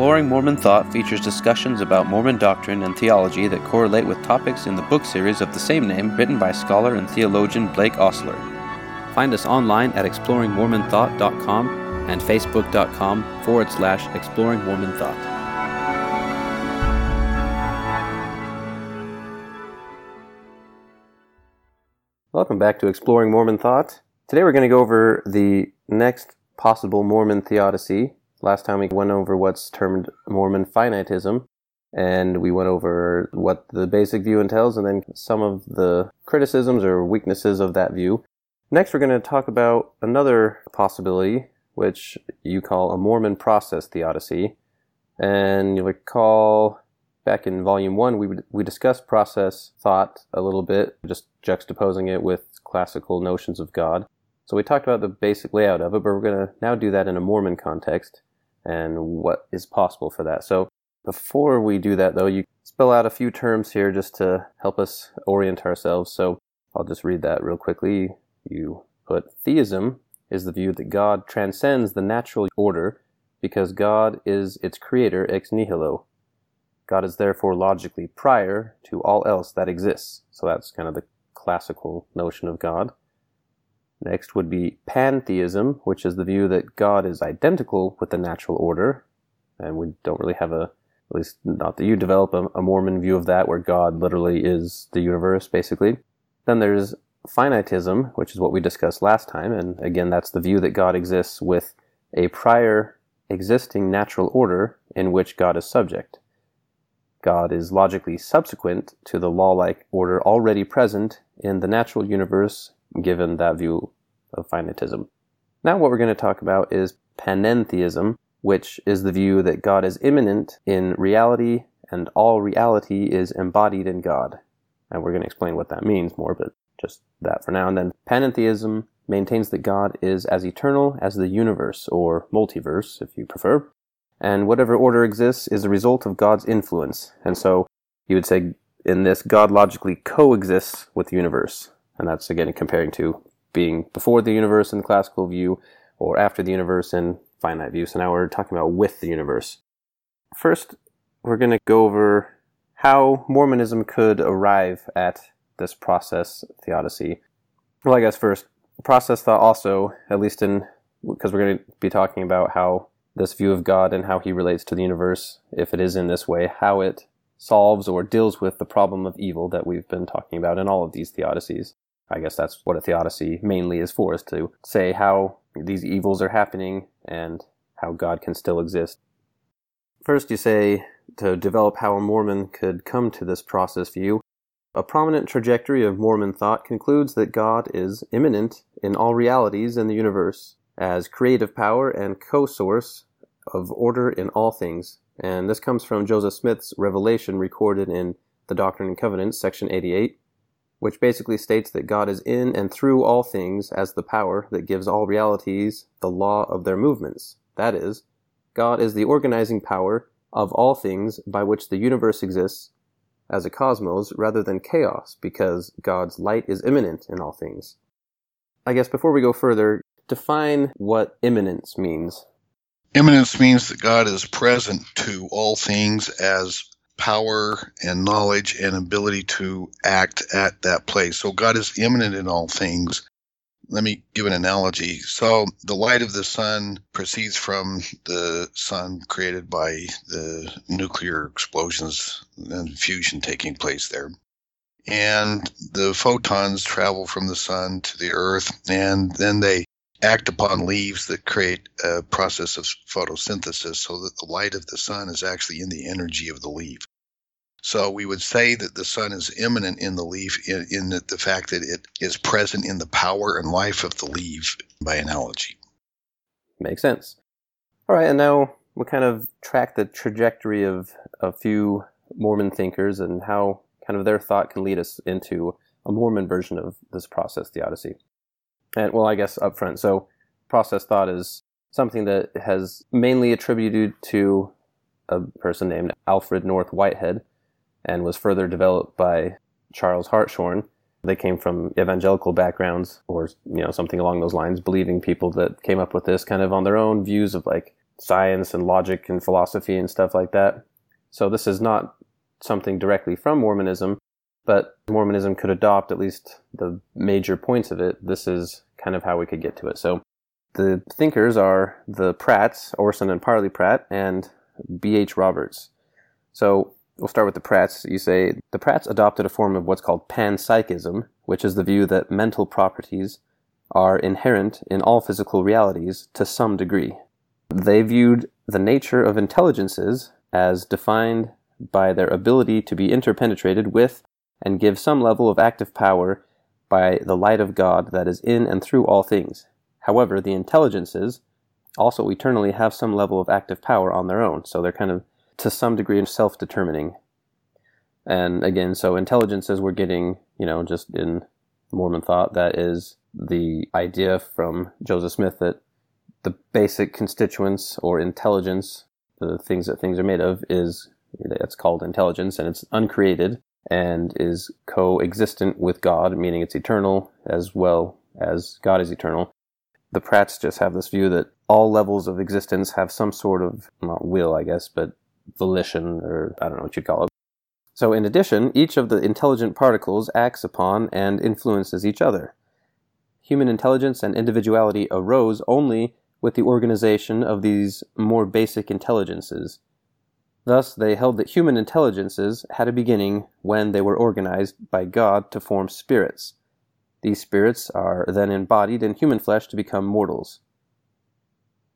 Exploring Mormon Thought features discussions about Mormon doctrine and theology that correlate with topics in the book series of the same name written by scholar and theologian Blake Ostler. Find us online at exploringmormonthought.com and facebook.com forward slash exploring Mormon thought. Welcome back to Exploring Mormon Thought. Today we're going to go over the next possible Mormon theodicy. Last time we went over what's termed Mormon finitism, and we went over what the basic view entails and then some of the criticisms or weaknesses of that view. Next, we're going to talk about another possibility, which you call a Mormon process theodicy. And you'll recall back in volume one, we, we discussed process thought a little bit, just juxtaposing it with classical notions of God. So we talked about the basic layout of it, but we're going to now do that in a Mormon context and what is possible for that. So before we do that, though, you spell out a few terms here just to help us orient ourselves. So I'll just read that real quickly. You put theism is the view that God transcends the natural order because God is its creator ex nihilo. God is therefore logically prior to all else that exists. So that's kind of the classical notion of God. Next would be pantheism, which is the view that God is identical with the natural order. And we don't really have a, at least not that you develop a, a Mormon view of that, where God literally is the universe, basically. Then there's finitism, which is what we discussed last time. And again, that's the view that God exists with a prior existing natural order in which God is subject. God is logically subsequent to the law like order already present in the natural universe, given that view of finitism. Now, what we're going to talk about is panentheism, which is the view that God is immanent in reality and all reality is embodied in God. And we're going to explain what that means more, but just that for now. And then panentheism maintains that God is as eternal as the universe, or multiverse, if you prefer, and whatever order exists is a result of God's influence. And so you would say in this, God logically coexists with the universe. And that's again comparing to being before the universe in the classical view or after the universe in finite view. So now we're talking about with the universe. First, we're going to go over how Mormonism could arrive at this process theodicy. Well, I guess first, process thought also, at least in, because we're going to be talking about how this view of God and how he relates to the universe, if it is in this way, how it solves or deals with the problem of evil that we've been talking about in all of these theodicies. I guess that's what a theodicy mainly is for, is to say how these evils are happening and how God can still exist. First, you say to develop how a Mormon could come to this process view. A prominent trajectory of Mormon thought concludes that God is immanent in all realities in the universe as creative power and co-source of order in all things. And this comes from Joseph Smith's revelation recorded in the Doctrine and Covenants, section 88, which basically states that God is in and through all things as the power that gives all realities the law of their movements. That is, God is the organizing power of all things by which the universe exists as a cosmos rather than chaos because God's light is immanent in all things. I guess before we go further, define what immanence means. Immanence means that God is present to all things as power and knowledge and ability to act at that place. So God is immanent in all things. Let me give an analogy. So the light of the sun proceeds from the sun created by the nuclear explosions and fusion taking place there. And the photons travel from the sun to the earth and then they act upon leaves that create a process of photosynthesis so that the light of the sun is actually in the energy of the leaf. So we would say that the sun is immanent in the leaf in, in the, the fact that it is present in the power and life of the leaf by analogy. Makes sense. All right, and now we'll kind of track the trajectory of a few Mormon thinkers and how kind of their thought can lead us into a Mormon version of this process theodicy. And well, I guess up front. So process thought is something that has mainly attributed to a person named Alfred North Whitehead and was further developed by Charles Hartshorne. They came from evangelical backgrounds or, you know, something along those lines, believing people that came up with this kind of on their own views of like science and logic and philosophy and stuff like that. So this is not something directly from Mormonism, but Mormonism could adopt at least the major points of it. This is kind of how we could get to it. So the thinkers are the Pratts, Orson and Parley Pratt, and B.H. Roberts. So we'll start with the Pratts. You say the Pratts adopted a form of what's called panpsychism, which is the view that mental properties are inherent in all physical realities to some degree. They viewed the nature of intelligences as defined by their ability to be interpenetrated with and give some level of active power by the light of God that is in and through all things. However, the intelligences also eternally have some level of active power on their own, so they're kind of to some degree of self determining. And again, so intelligence intelligences we're getting, you know, just in Mormon thought, that is the idea from Joseph Smith that the basic constituents or intelligence, the things that things are made of, is it's called intelligence and it's uncreated and is coexistent with God, meaning it's eternal as well as God is eternal. The Pratts just have this view that all levels of existence have some sort of, not will, I guess, but volition, or I don't know what you'd call it. So, in addition, each of the intelligent particles acts upon and influences each other. Human intelligence and individuality arose only with the organization of these more basic intelligences. Thus, they held that human intelligences had a beginning when they were organized by God to form spirits. These spirits are then embodied in human flesh to become mortals.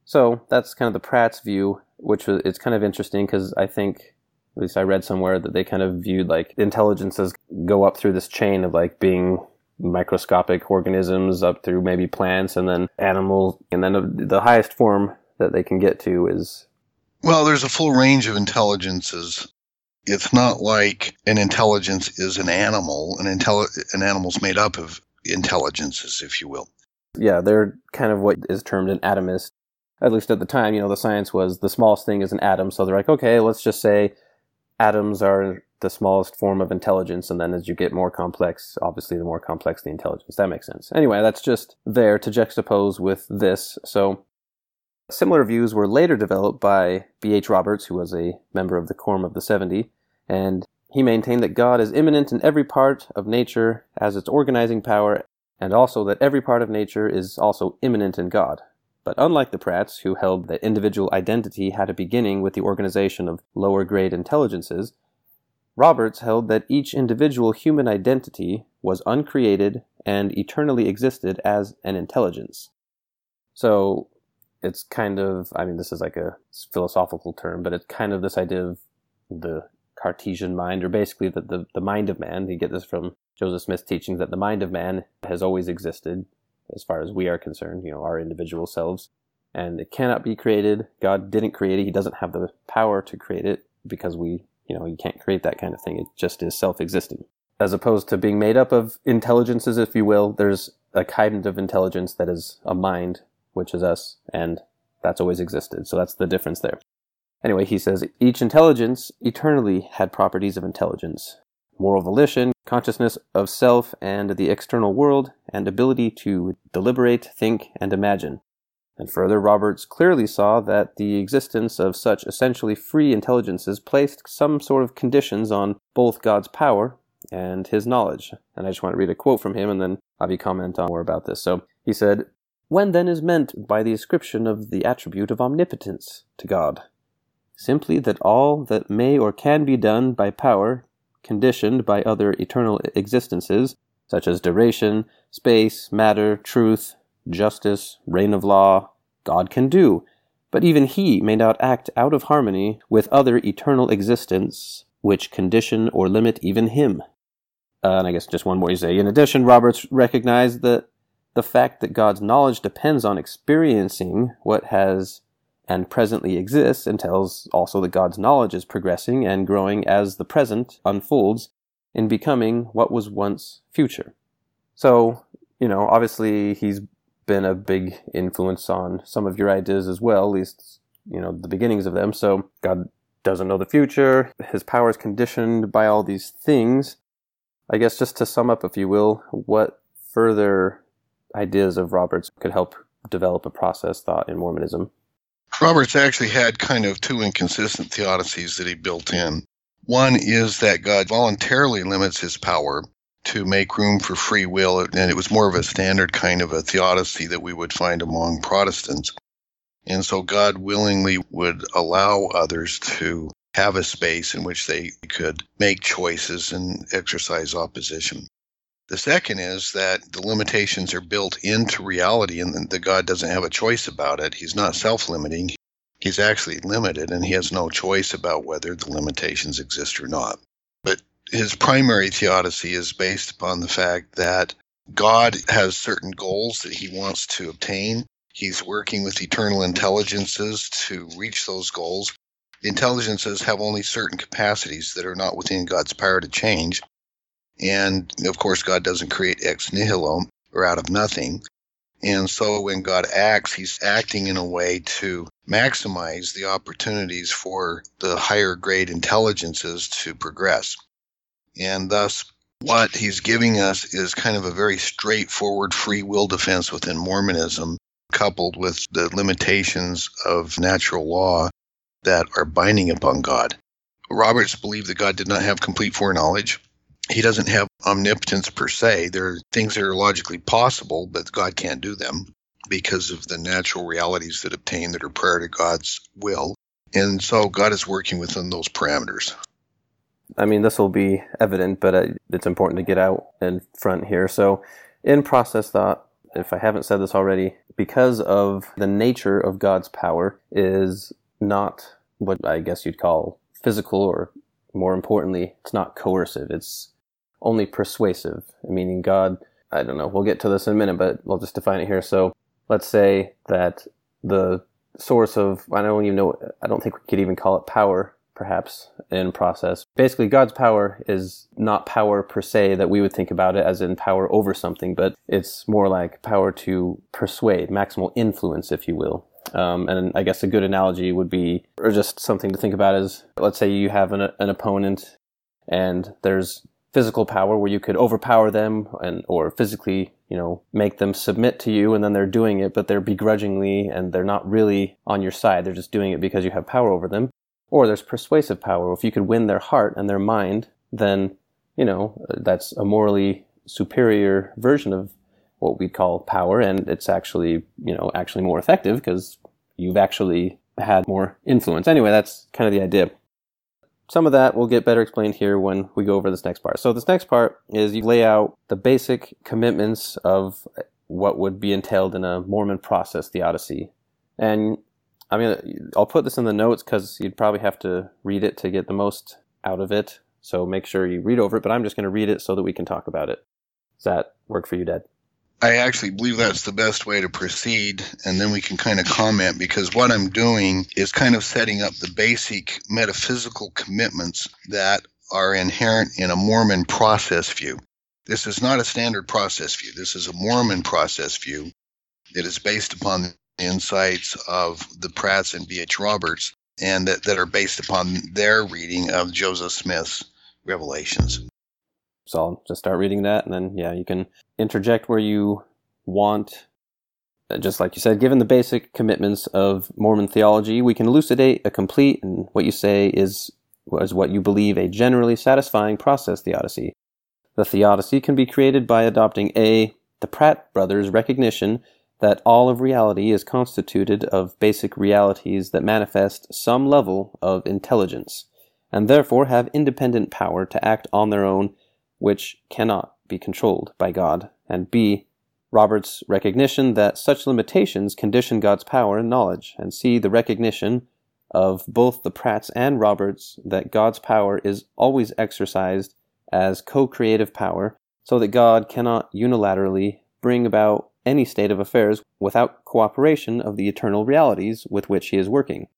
So that's kind of the Pratt's view, which was, it's kind of interesting because I think, at least I read somewhere that they kind of viewed like intelligences go up through this chain of like being microscopic organisms up through maybe plants and then animals. And then the highest form that they can get to is. Well, there's a full range of intelligences. It's not like an intelligence is an animal. An, intelli- an animal's made up of intelligences, if you will. Yeah, they're kind of what is termed an atomist. At least at the time, you know, the science was the smallest thing is an atom. So they're like, okay, let's just say atoms are the smallest form of intelligence, and then as you get more complex, obviously the more complex the intelligence. That makes sense. Anyway, that's just there to juxtapose with this. So similar views were later developed by B.H. Roberts, who was a member of the Quorum of the Seventy, and he maintained that God is immanent in every part of nature as its organizing power, and also that every part of nature is also immanent in God. But unlike the Pratts, who held that individual identity had a beginning with the organization of lower grade intelligences, Roberts held that each individual human identity was uncreated and eternally existed as an intelligence. So it's kind of, I mean, this is like a philosophical term, but it's kind of this idea of the Cartesian mind, or basically the, the, the mind of man. You get this from Joseph Smith's teachings that the mind of man has always existed as far as we are concerned, you know, our individual selves. And it cannot be created. God didn't create it. He doesn't have the power to create it because we you know, you can't create that kind of thing. It just is self-existing. As opposed to being made up of intelligences, if you will, there's a kind of intelligence that is a mind, which is us, and that's always existed. So that's the difference there. Anyway, he says each intelligence eternally had properties of intelligence moral volition, consciousness of self and the external world, and ability to deliberate, think, and imagine. And further, Roberts clearly saw that the existence of such essentially free intelligences placed some sort of conditions on both God's power and his knowledge. And I just want to read a quote from him and then Avi comment on more about this. So he said, When then is meant by the ascription of the attribute of omnipotence to God? Simply that all that may or can be done by power, conditioned by other eternal existences, such as duration, space, matter, truth, justice, reign of law, God can do, but even he may not act out of harmony with other eternal existence which condition or limit even him. Uh, and I guess just one more you say. In addition, Roberts recognized that the fact that God's knowledge depends on experiencing what has and presently exists and tells also that God's knowledge is progressing and growing as the present unfolds in becoming what was once future. So, you know, obviously he's been a big influence on some of your ideas as well, at least, you know, the beginnings of them. So God doesn't know the future. His power is conditioned by all these things. I guess just to sum up, if you will, what further ideas of Roberts could help develop a process thought in Mormonism? Roberts actually had kind of two inconsistent theodicies that he built in. One is that God voluntarily limits his power to make room for free will, and it was more of a standard kind of a theodicy that we would find among Protestants. And so God willingly would allow others to have a space in which they could make choices and exercise opposition. The second is that the limitations are built into reality and that God doesn't have a choice about it. He's not self limiting, he's actually limited, and he has no choice about whether the limitations exist or not. But his primary theodicy is based upon the fact that God has certain goals that he wants to obtain. He's working with eternal intelligences to reach those goals. The intelligences have only certain capacities that are not within God's power to change. And of course, God doesn't create ex nihilo or out of nothing. And so when God acts, he's acting in a way to maximize the opportunities for the higher grade intelligences to progress. And thus, what he's giving us is kind of a very straightforward free will defense within Mormonism, coupled with the limitations of natural law that are binding upon God. Roberts believed that God did not have complete foreknowledge he doesn't have omnipotence per se. There are things that are logically possible, but God can't do them because of the natural realities that obtain that are prior to God's will. And so God is working within those parameters. I mean, this will be evident, but it's important to get out in front here. So, in process thought, if I haven't said this already, because of the nature of God's power is not what I guess you'd call physical, or more importantly, it's not coercive. It's only persuasive, meaning God, I don't know, we'll get to this in a minute, but we'll just define it here. So let's say that the source of, I don't even know, I don't think we could even call it power, perhaps, in process. Basically, God's power is not power per se that we would think about it as in power over something, but it's more like power to persuade, maximal influence, if you will. Um, and I guess a good analogy would be, or just something to think about is, let's say you have an, an opponent and there's physical power where you could overpower them and or physically you know make them submit to you and then they're doing it but they're begrudgingly and they're not really on your side. They're just doing it because you have power over them. Or there's persuasive power. If you could win their heart and their mind then you know that's a morally superior version of what we call power and it's actually you know actually more effective because you've actually had more influence. Anyway that's kind of the idea some of that will get better explained here when we go over this next part. So this next part is you lay out the basic commitments of what would be entailed in a Mormon process theodicy. And I mean, I'll put this in the notes because you'd probably have to read it to get the most out of it. So make sure you read over it, but I'm just going to read it so that we can talk about it. Does that work for you, Dad? I actually believe that's the best way to proceed, and then we can kind of comment because what I'm doing is kind of setting up the basic metaphysical commitments that are inherent in a Mormon process view. This is not a standard process view. This is a Mormon process view. It is based upon the insights of the Pratts and B.H. Roberts, and that, that are based upon their reading of Joseph Smith's revelations. So I'll just start reading that, and then yeah, you can interject where you want. Uh, just like you said, given the basic commitments of Mormon theology, we can elucidate a complete and what you say is was what you believe a generally satisfying process theodicy. The theodicy can be created by adopting a the Pratt brothers' recognition that all of reality is constituted of basic realities that manifest some level of intelligence, and therefore have independent power to act on their own which cannot be controlled by God, and b. Robert's recognition that such limitations condition God's power and knowledge, and c. the recognition of both the Pratts and Roberts that God's power is always exercised as co-creative power, so that God cannot unilaterally bring about any state of affairs without cooperation of the eternal realities with which he is working.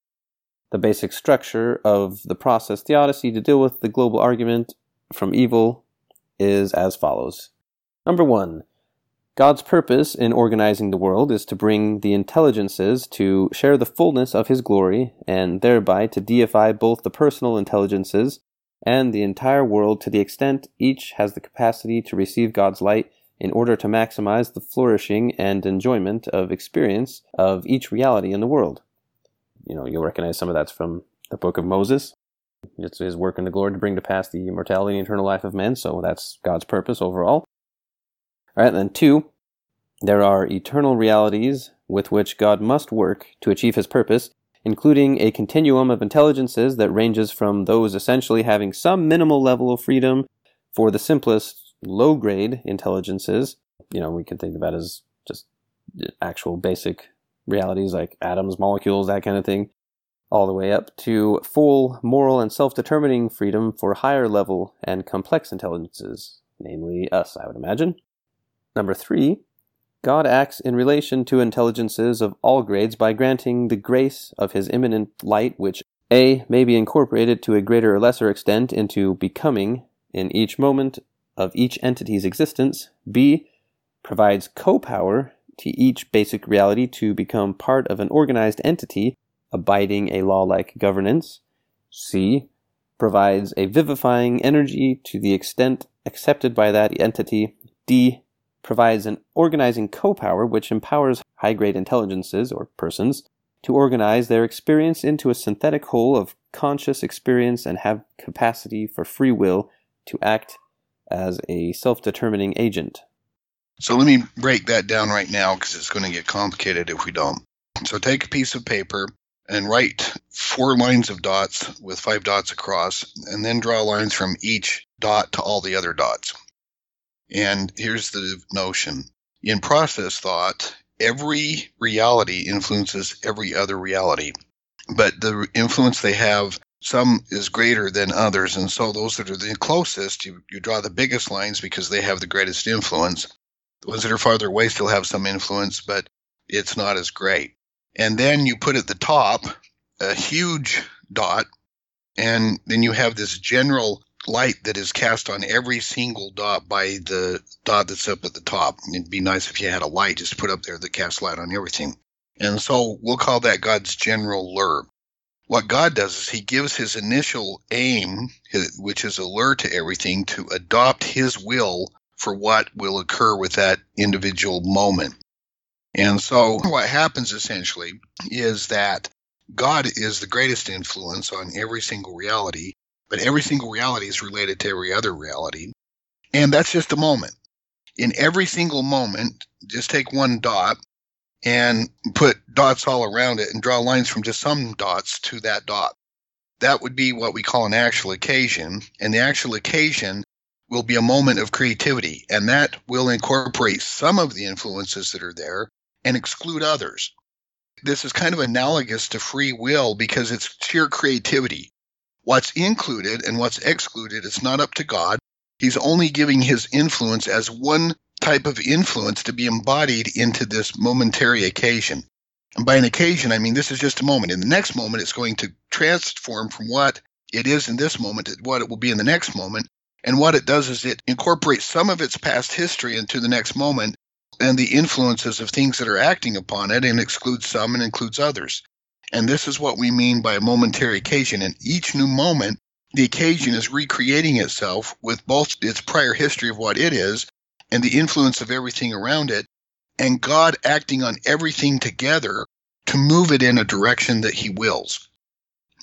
The basic structure of the process theodicy to deal with the global argument from evil is as follows. Number one, God's purpose in organizing the world is to bring the intelligences to share the fullness of His glory and thereby to deify both the personal intelligences and the entire world to the extent each has the capacity to receive God's light in order to maximize the flourishing and enjoyment of experience of each reality in the world. you know, you'll recognize some of that's from the book of Moses. It's his work in the glory to bring to pass the immortality and eternal life of men. So that's God's purpose overall. All right, then two, there are eternal realities with which God must work to achieve his purpose, including a continuum of intelligences that ranges from those essentially having some minimal level of freedom for the simplest low grade intelligences. You know, we can think of that as just actual basic realities like atoms, molecules, that kind of thing, all the way up to full moral and self determining freedom for higher level and complex intelligences, namely us, I would imagine. Number three, God acts in relation to intelligences of all grades by granting the grace of his immanent light, which A may be incorporated to a greater or lesser extent into becoming in each moment of each entity's existence. B provides co power to each basic reality to become part of an organized entity abiding a law like governance. C. Provides a vivifying energy to the extent accepted by that entity. D. Provides an organizing co-power which empowers high-grade intelligences or persons to organize their experience into a synthetic whole of conscious experience and have capacity for free will to act as a self-determining agent. So let me break that down right now because it's going to get complicated if we don't. So take a piece of paper and write four lines of dots with five dots across, and then draw lines from each dot to all the other dots. And here's the notion in process thought, every reality influences every other reality, but the influence they have some is greater than others and so those that are the closest you, you draw the biggest lines because they have the greatest influence the ones that are farther away still have some influence, but it's not as great. And then you put at the top a huge dot, and then you have this general light that is cast on every single dot by the dot that's up at the top. It'd be nice if you had a light just put up there that casts light on everything. And so we'll call that God's general lure. What God does is he gives his initial aim, which is a lure to everything, to adopt his will for what will occur with that individual moment. And so what happens essentially is that God is the greatest influence on every single reality, but every single reality is related to every other reality. And that's just a moment. In every single moment, just take one dot and put dots all around it and draw lines from just some dots to that dot. That would be what we call an actual occasion. And the actual occasion will be a moment of creativity, and that will incorporate some of the influences that are there and exclude others. This is kind of analogous to free will because it's sheer creativity. What's included and what's excluded is not up to God. He's only giving his influence as one type of influence to be embodied into this momentary occasion. And by an occasion, I mean this is just a moment. In the next moment, it's going to transform from what it is in this moment to what it will be in the next moment. And what it does is it incorporates some of its past history into the next moment and the influences of things that are acting upon it and excludes some and includes others. And this is what we mean by a momentary occasion. In each new moment, the occasion is recreating itself with both its prior history of what it is and the influence of everything around it, and God acting on everything together to move it in a direction that He wills.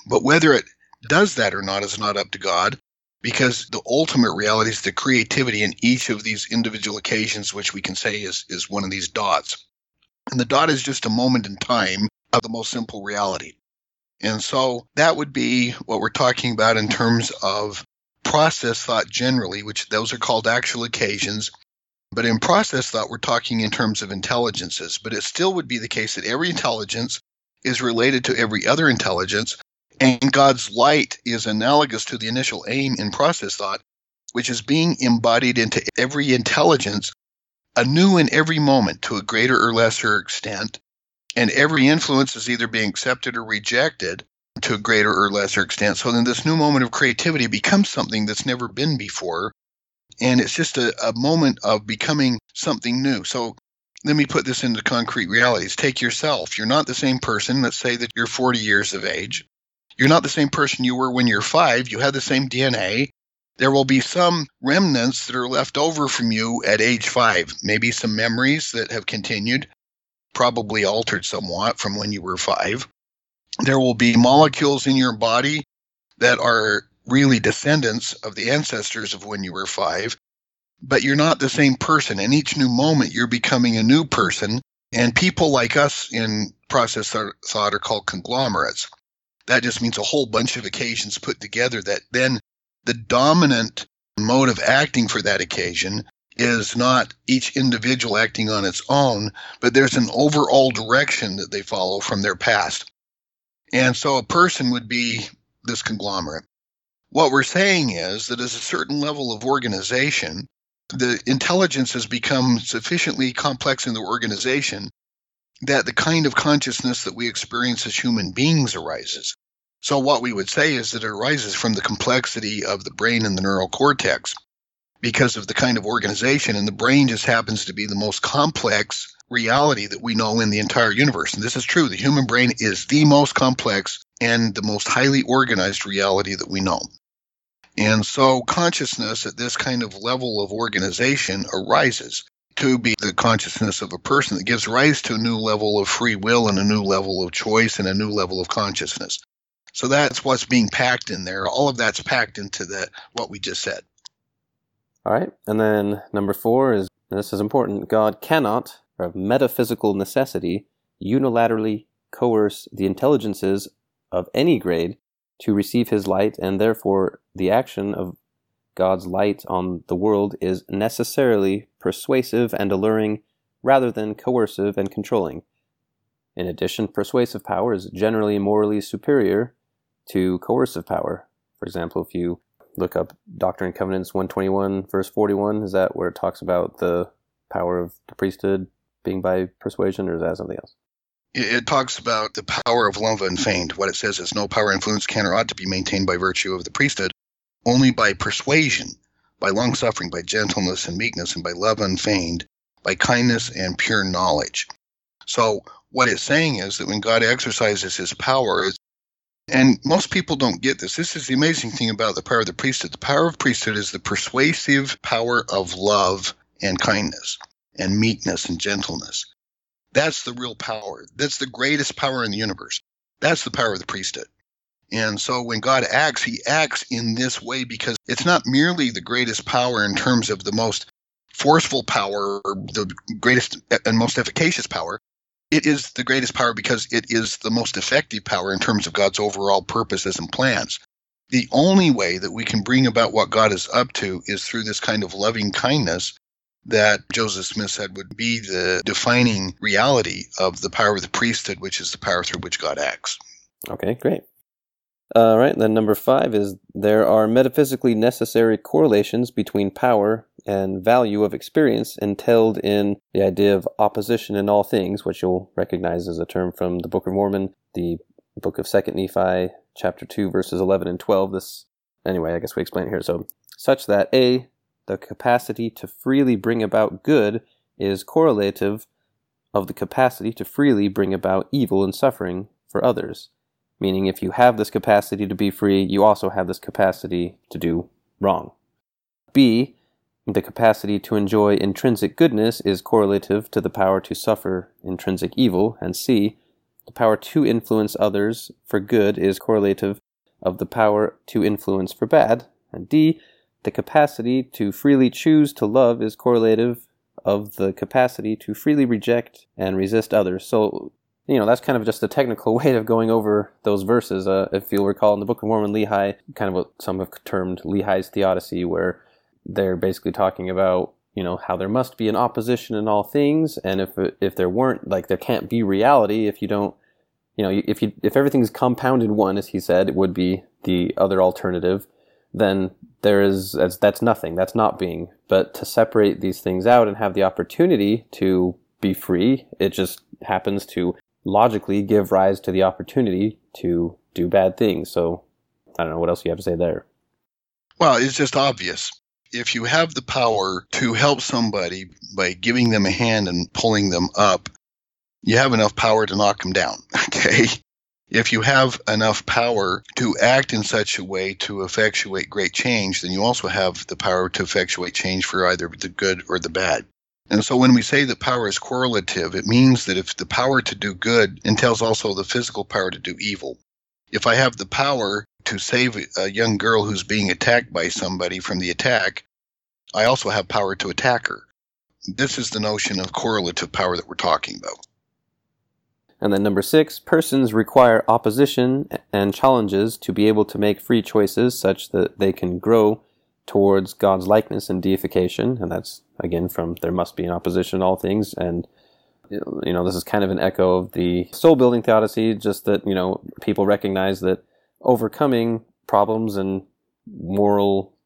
But whether it does that or not is not up to God because the ultimate reality is the creativity in each of these individual occasions, which we can say is, is one of these dots. And the dot is just a moment in time of the most simple reality. And so that would be what we're talking about in terms of process thought generally, which those are called actual occasions. But in process thought, we're talking in terms of intelligences. But it still would be the case that every intelligence is related to every other intelligence, and God's light is analogous to the initial aim in process thought, which is being embodied into every intelligence anew in every moment to a greater or lesser extent. And every influence is either being accepted or rejected to a greater or lesser extent. So then this new moment of creativity becomes something that's never been before. And it's just a, a moment of becoming something new. So let me put this into concrete realities. Take yourself. You're not the same person. Let's say that you're 40 years of age. You're not the same person you were when you're five. You have the same DNA. There will be some remnants that are left over from you at age five, maybe some memories that have continued, probably altered somewhat from when you were five. there will be molecules in your body that are really descendants of the ancestors of when you were five, but you're not the same person. And each new moment, you're becoming a new person. And people like us in process thought are called conglomerates. That just means a whole bunch of occasions put together that then the dominant mode of acting for that occasion is not each individual acting on its own, but there's an overall direction that they follow from their past. And so a person would be this conglomerate. What we're saying is that as a certain level of organization, the intelligence has become sufficiently complex in the organization that the kind of consciousness that we experience as human beings arises. So, what we would say is that it arises from the complexity of the brain and the neural cortex because of the kind of organization, and the brain just happens to be the most complex reality that we know in the entire universe. And this is true. The human brain is the most complex and the most highly organized reality that we know. And so consciousness at this kind of level of organization arises to be the consciousness of a person that gives rise to a new level of free will and a new level of choice and a new level of consciousness. So that's what's being packed in there. All of that's packed into that what we just said. All right. And then number 4 is this is important. God cannot of metaphysical necessity unilaterally coerce the intelligences of any grade to receive his light, and therefore the action of God's light on the world is necessarily persuasive and alluring rather than coercive and controlling. In addition, persuasive power is generally morally superior to coercive power. For example, if you look up Doctrine and Covenants 121, verse 41, is that where it talks about the power of the priesthood being by persuasion, or is that something else? It talks about the power of love unfeigned. What it says is no power influence can or ought to be maintained by virtue of the priesthood, only by persuasion, by long suffering, by gentleness and meekness, and by love unfeigned, by kindness and pure knowledge. So what it's saying is that when God exercises his power, and most people don't get this. This is the amazing thing about the power of the priesthood. The power of priesthood is the persuasive power of love and kindness and meekness and gentleness. That's the real power. That's the greatest power in the universe. That's the power of the priesthood. And so when God acts, he acts in this way because it's not merely the greatest power in terms of the most forceful power or the greatest and most efficacious power. It is the greatest power because it is the most effective power in terms of God's overall purposes and plans. The only way that we can bring about what God is up to is through this kind of loving kindness that Joseph Smith said would be the defining reality of the power of the priesthood, which is the power through which God acts. Okay, great. All right, then number five is there are metaphysically necessary correlations between power and value of experience entailed in the idea of opposition in all things, which you'll recognize as a term from the Book of Mormon, the book of Second Nephi, chapter two, verses eleven and twelve. This anyway, I guess we explain it here. So such that A, the capacity to freely bring about good is correlative of the capacity to freely bring about evil and suffering for others. Meaning, if you have this capacity to be free, you also have this capacity to do wrong. B, the capacity to enjoy intrinsic goodness is correlative to the power to suffer intrinsic evil. And C, the power to influence others for good is correlative of the power to influence for bad. And D, the capacity to freely choose to love is correlative of the capacity to freely reject and resist others. So, you know, that's kind of just a technical way of going over those verses. Uh, if you'll recall in the Book of Mormon, Lehi, kind of what some have termed Lehi's theodicy, where they're basically talking about, you know, how there must be an opposition in all things, and if if there weren't, like, there can't be reality if you don't, you know, if you if everything's compounded one, as he said, it would be the other alternative then there is that's, that's nothing. That's not being. But to separate these things out and have the opportunity to be free, it just happens to logically give rise to the opportunity to do bad things. So I don't know what else you have to say there. Well, it's just obvious. If you have the power to help somebody by giving them a hand and pulling them up, you have enough power to knock them down. Okay if you have enough power to act in such a way to effectuate great change, then you also have the power to effectuate change for either the good or the bad. And so when we say that power is correlative, it means that if the power to do good entails also the physical power to do evil. If I have the power to save a young girl who's being attacked by somebody from the attack, I also have power to attack her. This is the notion of correlative power that we're talking about. And then number six, persons require opposition and challenges to be able to make free choices such that they can grow towards God's likeness and deification. And that's, again, from there must be an opposition in all things. And, you know, this is kind of an echo of the soul building theodicy, just that, you know, people recognize that overcoming problems and moral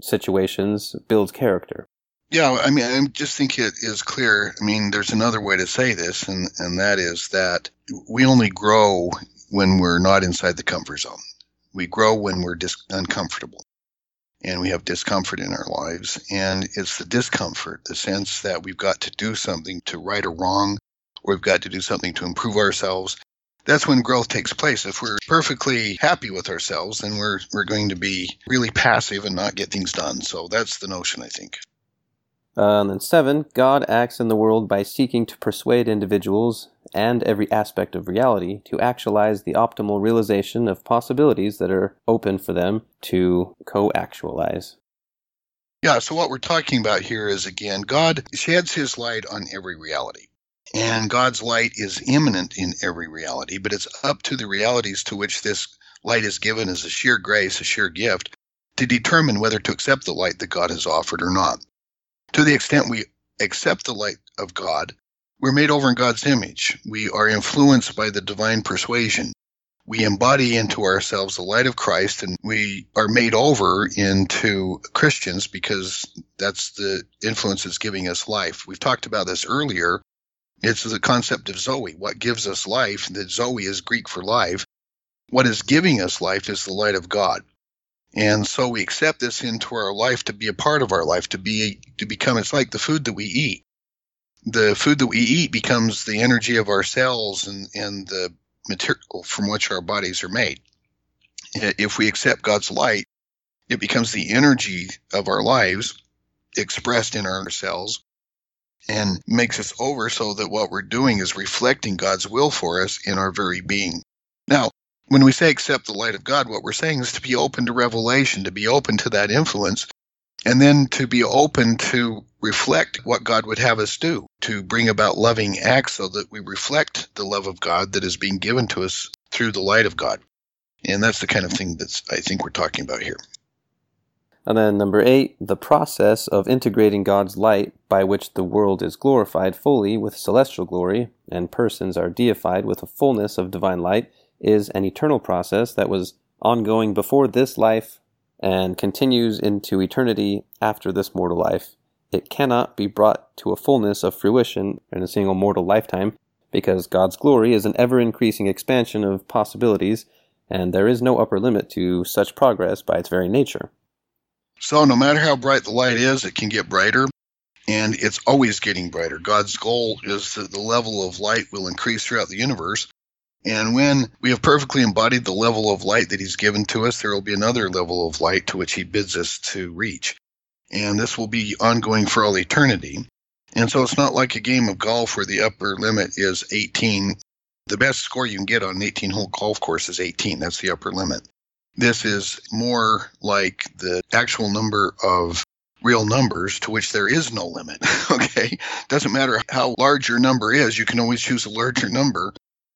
situations builds character. Yeah, I mean, I just think it is clear. I mean, there's another way to say this, and, and that is that we only grow when we're not inside the comfort zone. We grow when we're dis- uncomfortable and we have discomfort in our lives. And it's the discomfort, the sense that we've got to do something to right a wrong, or we've got to do something to improve ourselves. That's when growth takes place. If we're perfectly happy with ourselves, then we're, we're going to be really passive and not get things done. So that's the notion, I think. Uh, and then seven, God acts in the world by seeking to persuade individuals and every aspect of reality to actualize the optimal realization of possibilities that are open for them to co actualize. Yeah, so what we're talking about here is again, God sheds his light on every reality. And God's light is immanent in every reality, but it's up to the realities to which this light is given as a sheer grace, a sheer gift, to determine whether to accept the light that God has offered or not to the extent we accept the light of God, we're made over in God's image. We are influenced by the divine persuasion. We embody into ourselves the light of Christ and we are made over into Christians because that's the influence that's giving us life. We've talked about this earlier. It's the concept of Zoe. What gives us life? That Zoe is Greek for life. What is giving us life is the light of God. And so we accept this into our life to be a part of our life, to be to become it's like the food that we eat. The food that we eat becomes the energy of our cells and, and the material from which our bodies are made. If we accept God's light, it becomes the energy of our lives expressed in our cells and makes us over so that what we're doing is reflecting God's will for us in our very being. Now, when we say accept the light of God, what we're saying is to be open to revelation, to be open to that influence, and then to be open to reflect what God would have us do, to bring about loving acts so that we reflect the love of God that is being given to us through the light of God. And that's the kind of thing that I think we're talking about here. And then number eight, the process of integrating God's light by which the world is glorified fully with celestial glory and persons are deified with a fullness of divine light is an eternal process that was ongoing before this life and continues into eternity after this mortal life. It cannot be brought to a fullness of fruition in a single mortal lifetime because God's glory is an ever increasing expansion of possibilities, and there is no upper limit to such progress by its very nature. So, no matter how bright the light is, it can get brighter, and it's always getting brighter. God's goal is that the level of light will increase throughout the universe and when we have perfectly embodied the level of light that He's given to us, there will be another level of light to which He bids us to reach. And this will be ongoing for all eternity. And so it's not like a game of golf where the upper limit is 18. The best score you can get on an 18 hole golf course is 18. That's the upper limit. This is more like the actual number of real numbers to which there is no limit. okay. Doesn't matter how large your number is, you can always choose a larger number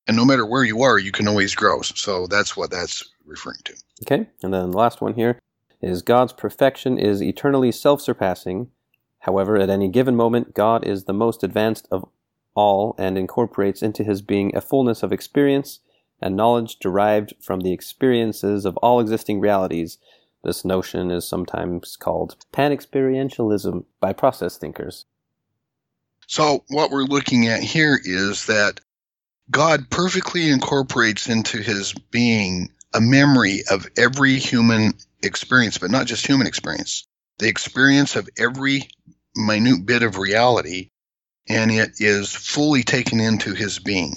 and no matter where you are, you can always grow. So that's what that's referring to. Okay, and then the last one here is God's perfection is eternally self surpassing. However, at any given moment, God is the most advanced of all and incorporates into his being a fullness of experience and knowledge derived from the experiences of all existing realities. This notion is sometimes called panexperientialism by process thinkers. So, what we're looking at here is that God perfectly incorporates into his being a memory of every human experience, but not just human experience, the experience of every minute bit of reality, and it is fully taken into his being.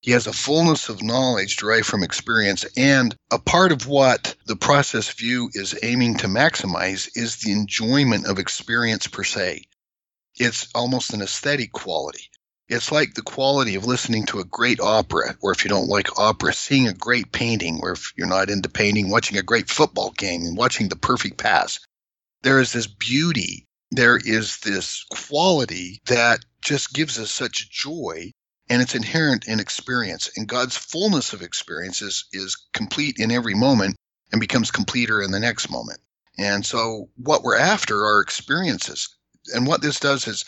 He has a fullness of knowledge derived from experience, and a part of what the process view is aiming to maximize is the enjoyment of experience per se. It's almost an aesthetic quality. It's like the quality of listening to a great opera, or if you don't like opera, seeing a great painting, or if you're not into painting, watching a great football game and watching the perfect pass. There is this beauty, there is this quality that just gives us such joy, and it's inherent in experience. And God's fullness of experience is, is complete in every moment and becomes completer in the next moment. And so, what we're after are experiences. And what this does is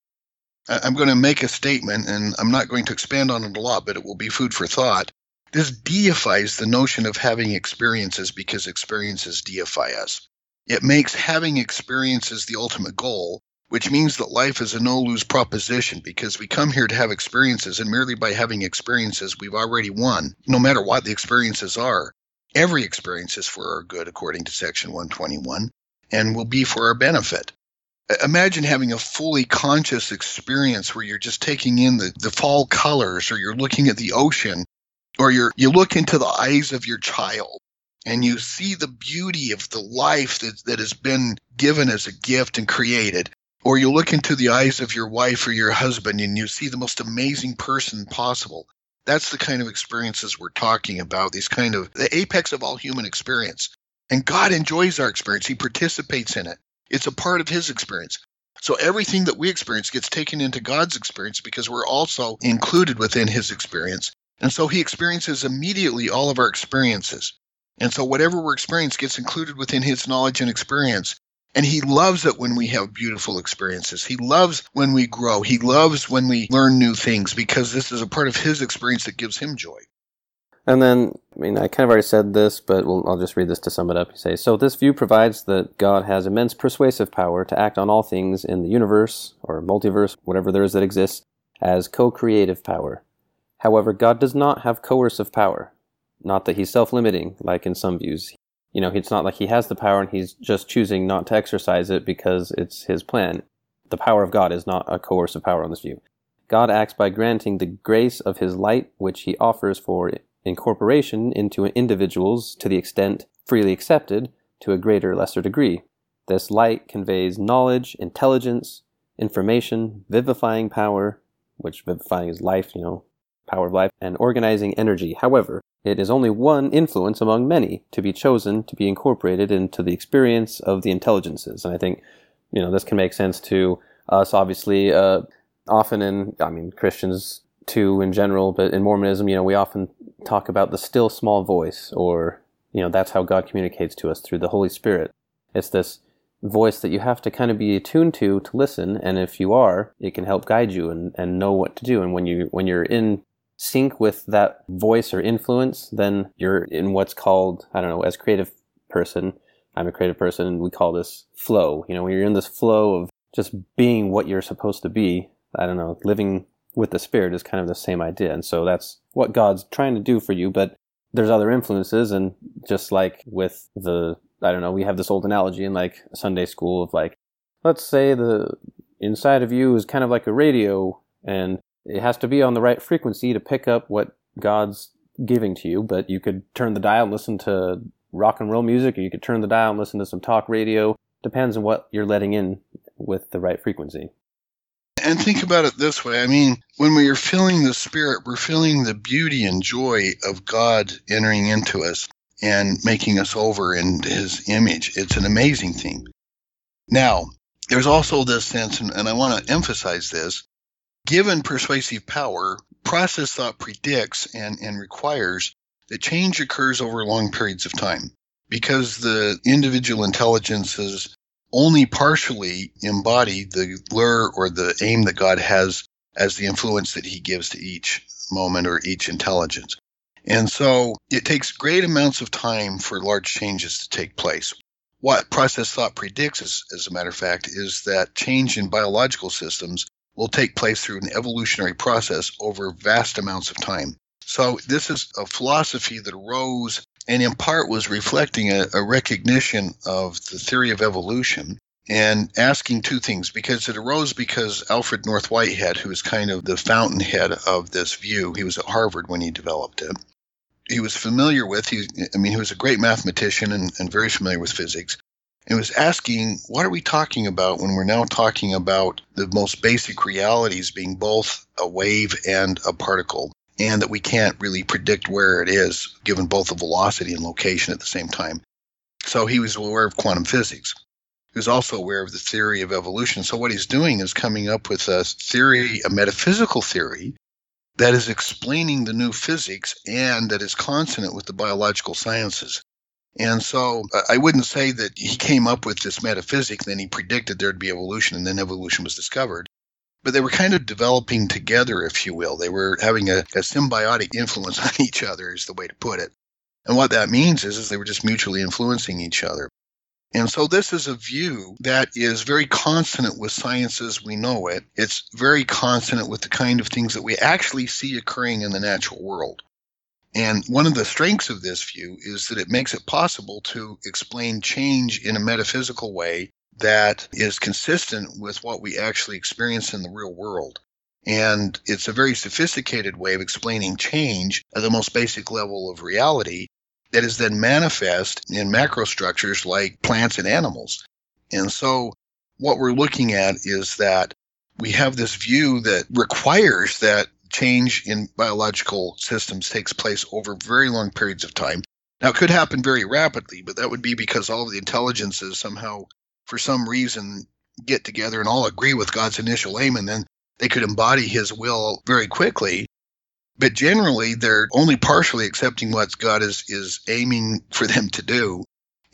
I'm going to make a statement, and I'm not going to expand on it a lot, but it will be food for thought. This deifies the notion of having experiences because experiences deify us. It makes having experiences the ultimate goal, which means that life is a no lose proposition because we come here to have experiences, and merely by having experiences, we've already won, no matter what the experiences are. Every experience is for our good, according to Section 121, and will be for our benefit imagine having a fully conscious experience where you're just taking in the, the fall colors or you're looking at the ocean or you're you look into the eyes of your child and you see the beauty of the life that, that has been given as a gift and created or you look into the eyes of your wife or your husband and you see the most amazing person possible that's the kind of experiences we're talking about these kind of the apex of all human experience and god enjoys our experience he participates in it it's a part of his experience. So everything that we experience gets taken into God's experience because we're also included within his experience. And so he experiences immediately all of our experiences. And so whatever we're experiencing gets included within his knowledge and experience. And he loves it when we have beautiful experiences. He loves when we grow. He loves when we learn new things because this is a part of his experience that gives him joy. And then, I mean, I kind of already said this, but we'll, I'll just read this to sum it up. You say, So this view provides that God has immense persuasive power to act on all things in the universe, or multiverse, whatever there is that exists, as co creative power. However, God does not have coercive power. Not that he's self limiting, like in some views. You know, it's not like he has the power and he's just choosing not to exercise it because it's his plan. The power of God is not a coercive power on this view. God acts by granting the grace of his light, which he offers for incorporation into individuals to the extent freely accepted to a greater or lesser degree. This light conveys knowledge, intelligence, information, vivifying power, which vivifying is life, you know, power of life, and organizing energy. However, it is only one influence among many to be chosen to be incorporated into the experience of the intelligences. And I think, you know, this can make sense to us, obviously, uh, often in, I mean, Christians too in general, but in Mormonism, you know, we often talk about the still small voice, or, you know, that's how God communicates to us through the Holy Spirit. It's this voice that you have to kind of be attuned to to listen, and if you are, it can help guide you and, and know what to do. And when you when you're in sync with that voice or influence, then you're in what's called, I don't know, as creative person, I'm a creative person, and we call this flow. You know, when you're in this flow of just being what you're supposed to be, I don't know, living with the spirit is kind of the same idea. And so that's what God's trying to do for you, but there's other influences and just like with the I don't know, we have this old analogy in like Sunday school of like let's say the inside of you is kind of like a radio and it has to be on the right frequency to pick up what God's giving to you, but you could turn the dial and listen to rock and roll music or you could turn the dial and listen to some talk radio. Depends on what you're letting in with the right frequency. And think about it this way. I mean, when we are feeling the Spirit, we're feeling the beauty and joy of God entering into us and making us over in His image. It's an amazing thing. Now, there's also this sense, and, I want to emphasize this given persuasive power, process thought predicts and, and requires that change occurs over long periods of time because the individual intelligences only partially embody the lure or the aim that God has as the influence that he gives to each moment or each intelligence. And so it takes great amounts of time for large changes to take place. What process thought predicts, as, as a matter of fact, is that change in biological systems will take place through an evolutionary process over vast amounts of time. So this is a philosophy that arose and in part was reflecting a, a recognition of the theory of evolution and asking two things because it arose because Alfred North Whitehead, who is kind of the fountainhead of this view, he was at Harvard when he developed it. He was familiar with, he, I mean, he was a great mathematician and, and very familiar with physics. It was asking, what are we talking about when we're now talking about the most basic realities being both a wave and a particle, and that we can't really predict where it is given both the velocity and location at the same time? So he was aware of quantum physics. He was also aware of the theory of evolution. So what he's doing is coming up with a theory, a metaphysical theory, that is explaining the new physics and that is consonant with the biological sciences. And so uh, I wouldn't say that he came up with this metaphysic, then he predicted there'd be evolution, and then evolution was discovered. But they were kind of developing together, if you will. They were having a, a symbiotic influence on each other, is the way to put it. And what that means is, is they were just mutually influencing each other. And so this is a view that is very consonant with science as we know it. It's very consonant with the kind of things that we actually see occurring in the natural world. And one of the strengths of this view is that it makes it possible to explain change in a metaphysical way that is consistent with what we actually experience in the real world. And it's a very sophisticated way of explaining change at the most basic level of reality that is then manifest in macro structures like plants and animals. And so what we're looking at is that we have this view that requires that change in biological systems takes place over very long periods of time. Now, it could happen very rapidly, but that would be because all of the intelligences somehow, for some reason, get together and all agree with God's initial aim, and then they could embody his will very quickly. But generally, they're only partially accepting what God is, is aiming for them to do,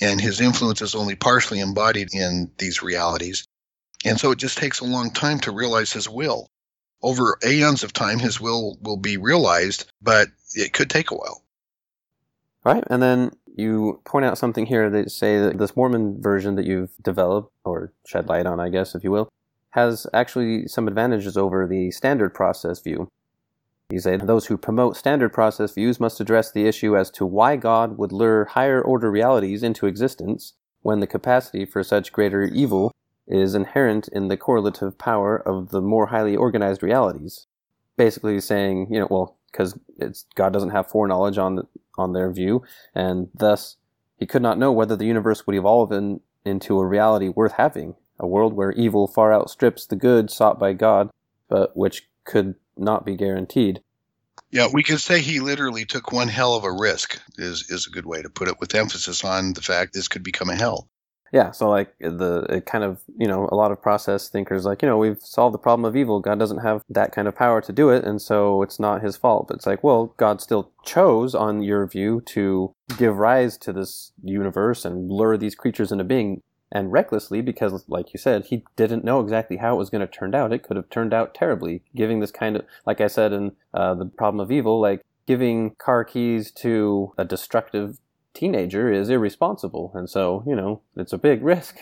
and his influence is only partially embodied in these realities. And so it just takes a long time to realize his will over aeons of time, his will will be realized, but it could take a while. Right, and then you point out something here that say that this Mormon version that you've developed or shed light on, I guess, if you will, has actually some advantages over the standard process view. You say those who promote standard process views must address the issue as to why God would lure higher order realities into existence when the capacity for such greater evil is inherent in the correlative power of the more highly organized realities. Basically saying, you know, well, because God doesn't have foreknowledge on on their view, and thus he could not know whether the universe would evolve in, into a reality worth having, a world where evil far outstrips the good sought by God, but which could not be guaranteed. Yeah, we could say he literally took one hell of a risk, is, is a good way to put it, with emphasis on the fact this could become a hell yeah so like the it kind of you know a lot of process thinkers like you know we've solved the problem of evil. God doesn't have that kind of power to do it and so it's not his fault. But it's like well god still chose on your view to give rise to this universe and lure these creatures into being and recklessly because like you said he didn't know exactly how it was going to turn out. It could have turned out terribly. Giving this kind of like i said in uh, the problem of evil like giving car keys to a destructive teenager is irresponsible. And so, you know, it's a big risk.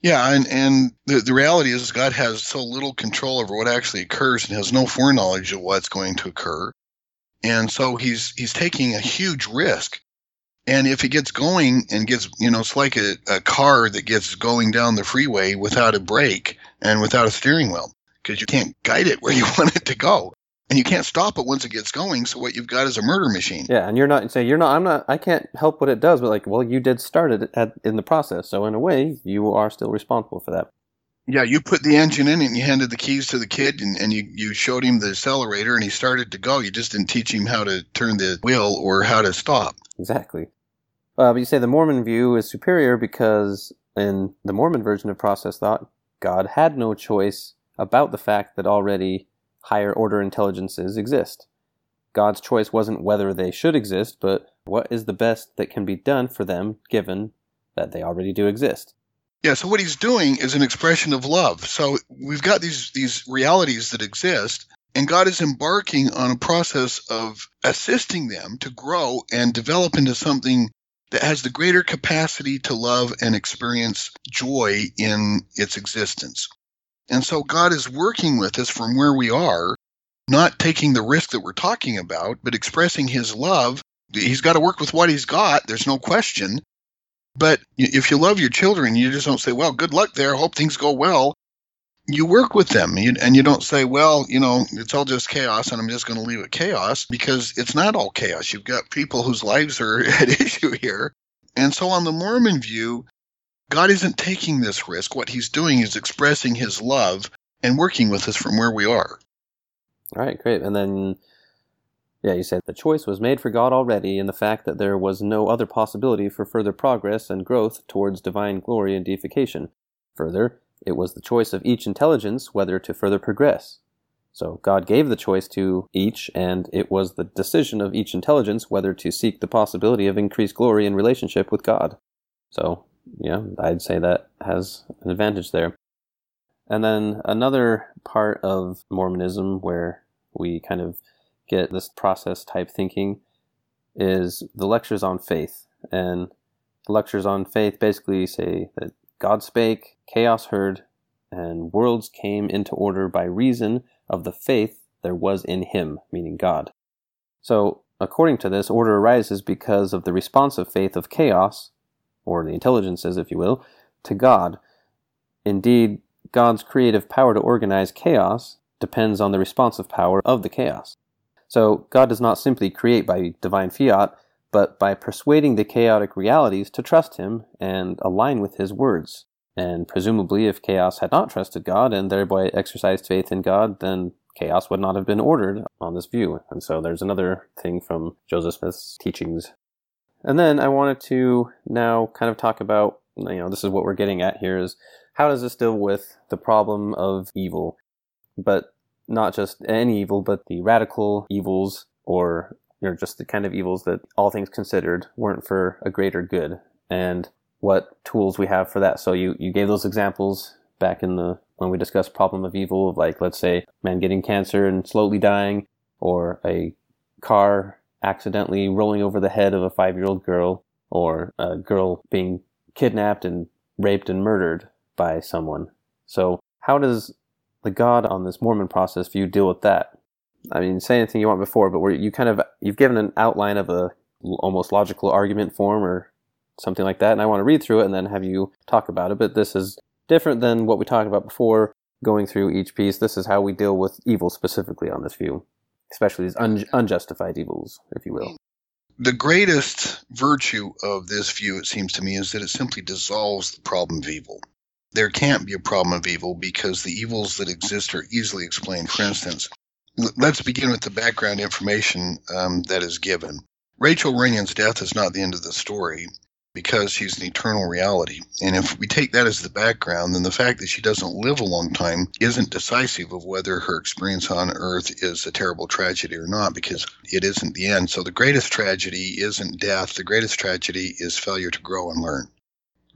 Yeah, and, and the, the reality is God has so little control over what actually occurs and has no foreknowledge of what's going to occur. And so he's he's taking a huge risk. And if he gets going and gets, you know, it's like a, a car that gets going down the freeway without a brake and without a steering wheel because you can't guide it where you want it to go and you can't stop it once it gets going. So what you've got is a murder machine. Yeah, and you're not say you're not. I'm not. I can't help what it does, but like, well, you did start it at, in the process, so in a way, you are still responsible for that. Yeah, you put the engine in and you handed the keys to the kid and, and you, you showed him the accelerator and he started to go. You just didn't teach him how to turn the wheel or how to stop. Exactly. Uh, but you say the Mormon view is superior because in the Mormon version of process thought, God had no choice about the fact that already higher order intelligences exist. God's choice wasn't whether they should exist, but what is the best that can be done for them given that they already do exist. Yeah, so what he's doing is an expression of love. So we've got these these realities that exist and God is embarking on a process of assisting them to grow and develop into something that has the greater capacity to love and experience joy in its existence. And so God is working with us from where we are, not taking the risk that we're talking about, but expressing his love. He's got to work with what he's got. There's no question. But if you love your children, you just don't say, well, good luck there. Hope things go well. You work with them and you don't say, well, you know, it's all just chaos and I'm just going to leave it chaos because it's not all chaos. You've got people whose lives are at issue here. And so on the Mormon view, God isn't taking this risk. What he's doing is expressing his love and working with us from where we are. All right, great. And then, yeah, you said the choice was made for God already in the fact that there was no other possibility for further progress and growth towards divine glory and deification. Further, it was the choice of each intelligence whether to further progress. So God gave the choice to each, and it was the decision of each intelligence whether to seek the possibility of increased glory in relationship with God. So, yeah, I'd say that has an advantage there. And then another part of Mormonism where we kind of get this process type thinking is the lectures on faith. And the lectures on faith basically say that God spake, chaos heard, and worlds came into order by reason of the faith there was in him, meaning God. So, according to this, order arises because of the responsive faith of chaos, or the intelligences, if you will, to God. Indeed, God's creative power to organize chaos depends on the responsive power of the chaos. So, God does not simply create by divine fiat, but by persuading the chaotic realities to trust Him and align with His words. And presumably, if chaos had not trusted God and thereby exercised faith in God, then chaos would not have been ordered on this view. And so there's another thing from Joseph Smith's teachings. And then I wanted to now kind of talk about, you know, this is what we're getting at here is how does this deal with the problem of evil? But not just any evil, but the radical evils or you know, just the kind of evils that all things considered weren't for a greater good. And what tools we have for that. So you, you gave those examples back in the when we discussed problem of evil of like let's say man getting cancer and slowly dying or a car accidentally rolling over the head of a five year old girl or a girl being kidnapped and raped and murdered by someone. So how does the God on this Mormon process view deal with that? I mean, say anything you want before, but where you kind of you've given an outline of a almost logical argument form or something like that, and I want to read through it and then have you talk about it. But this is different than what we talked about before, going through each piece. This is how we deal with evil specifically on this view, especially these un- unjustified evils, if you will. The greatest virtue of this view, it seems to me, is that it simply dissolves the problem of evil. There can't be a problem of evil because the evils that exist are easily explained. For instance, let's begin with the background information um, that is given. Rachel Runyon's death is not the end of the story because she's an eternal reality. And if we take that as the background, then the fact that she doesn't live a long time isn't decisive of whether her experience on earth is a terrible tragedy or not, because it isn't the end. So the greatest tragedy isn't death. The greatest tragedy is failure to grow and learn.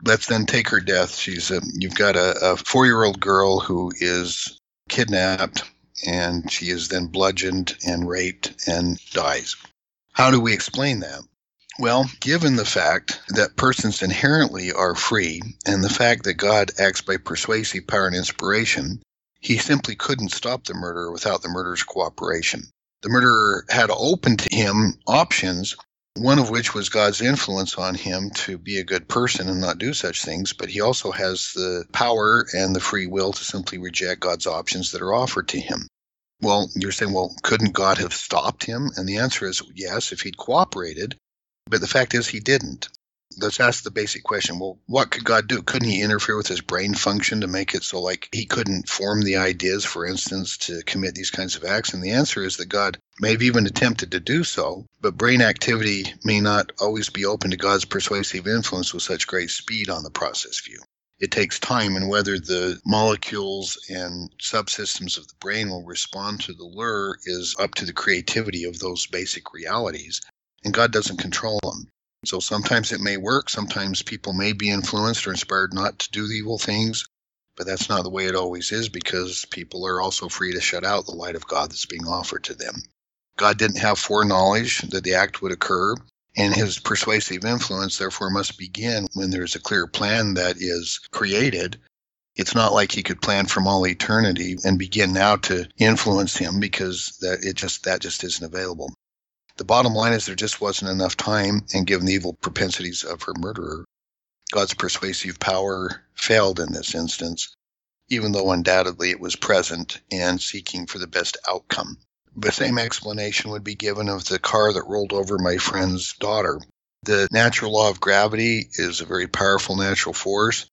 Let's then take her death. She's a, you've got a, a four year old girl who is kidnapped and she is then bludgeoned and raped and dies. How do we explain that? Well, given the fact that persons inherently are free and the fact that God acts by persuasive power and inspiration, he simply couldn't stop the murderer without the murderer's cooperation. The murderer had open to him options, one of which was God's influence on him to be a good person and not do such things, but he also has the power and the free will to simply reject God's options that are offered to him. Well, you're saying, well, couldn't God have stopped him? And the answer is yes, if he'd cooperated. But the fact is, he didn't. Let's ask the basic question well, what could God do? Couldn't he interfere with his brain function to make it so, like, he couldn't form the ideas, for instance, to commit these kinds of acts? And the answer is that God may have even attempted to do so, but brain activity may not always be open to God's persuasive influence with such great speed on the process view. It takes time, and whether the molecules and subsystems of the brain will respond to the lure is up to the creativity of those basic realities and God doesn't control them. So sometimes it may work, sometimes people may be influenced or inspired not to do evil things, but that's not the way it always is because people are also free to shut out the light of God that's being offered to them. God didn't have foreknowledge that the act would occur, and his persuasive influence therefore must begin when there's a clear plan that is created. It's not like he could plan from all eternity and begin now to influence him because that it just that just isn't available. The bottom line is there just wasn't enough time, and given the evil propensities of her murderer, God's persuasive power failed in this instance, even though undoubtedly it was present and seeking for the best outcome. The same explanation would be given of the car that rolled over my friend's daughter. The natural law of gravity is a very powerful natural force.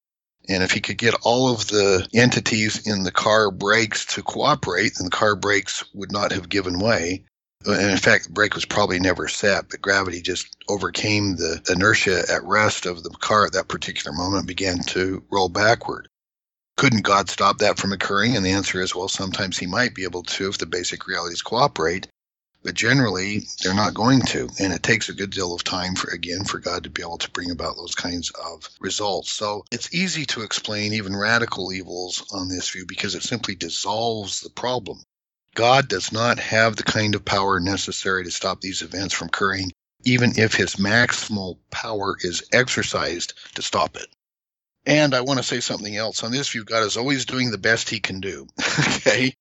And if he could get all of the entities in the car brakes to cooperate, then the car brakes would not have given way. In fact, the brake was probably never set, but gravity just overcame the inertia at rest of the car at that particular moment, began to roll backward. Couldn't God stop that from occurring? And the answer is, well, sometimes he might be able to if the basic realities cooperate, but generally they're not going to. And it takes a good deal of time for, again, for God to be able to bring about those kinds of results. So it's easy to explain even radical evils on this view because it simply dissolves the problem. God does not have the kind of power necessary to stop these events from occurring, even if his maximal power is exercised to stop it. And I want to say something else. On this view, God is always doing the best he can do. okay?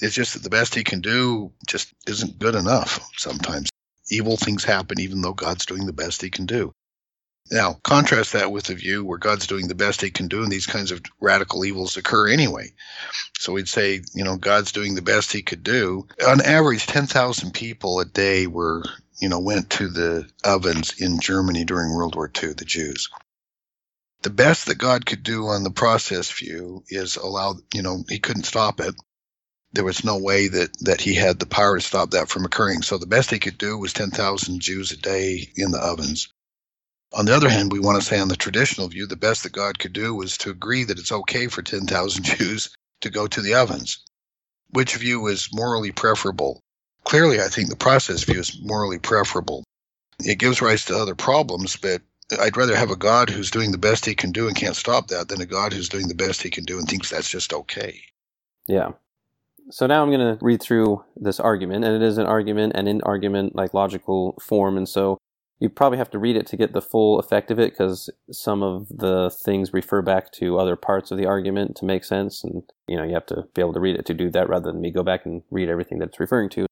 It's just that the best he can do just isn't good enough sometimes. Evil things happen even though God's doing the best he can do. Now, contrast that with the view where God's doing the best he can do and these kinds of radical evils occur anyway. So we'd say, you know, God's doing the best he could do. On average, 10,000 people a day were, you know, went to the ovens in Germany during World War II, the Jews. The best that God could do on the process view is allow, you know, he couldn't stop it. There was no way that, that he had the power to stop that from occurring. So the best he could do was 10,000 Jews a day in the ovens. On the other hand, we want to say on the traditional view, the best that God could do was to agree that it's okay for 10,000 Jews to go to the ovens. Which view is morally preferable? Clearly, I think the process view is morally preferable. It gives rise to other problems, but I'd rather have a God who's doing the best he can do and can't stop that than a God who's doing the best he can do and thinks that's just okay. Yeah. So now I'm going to read through this argument, and it is an argument and in argument like logical form, and so you probably have to read it to get the full effect of it because some of the things refer back to other parts of the argument to make sense and you know you have to be able to read it to do that rather than me go back and read everything that it's referring to.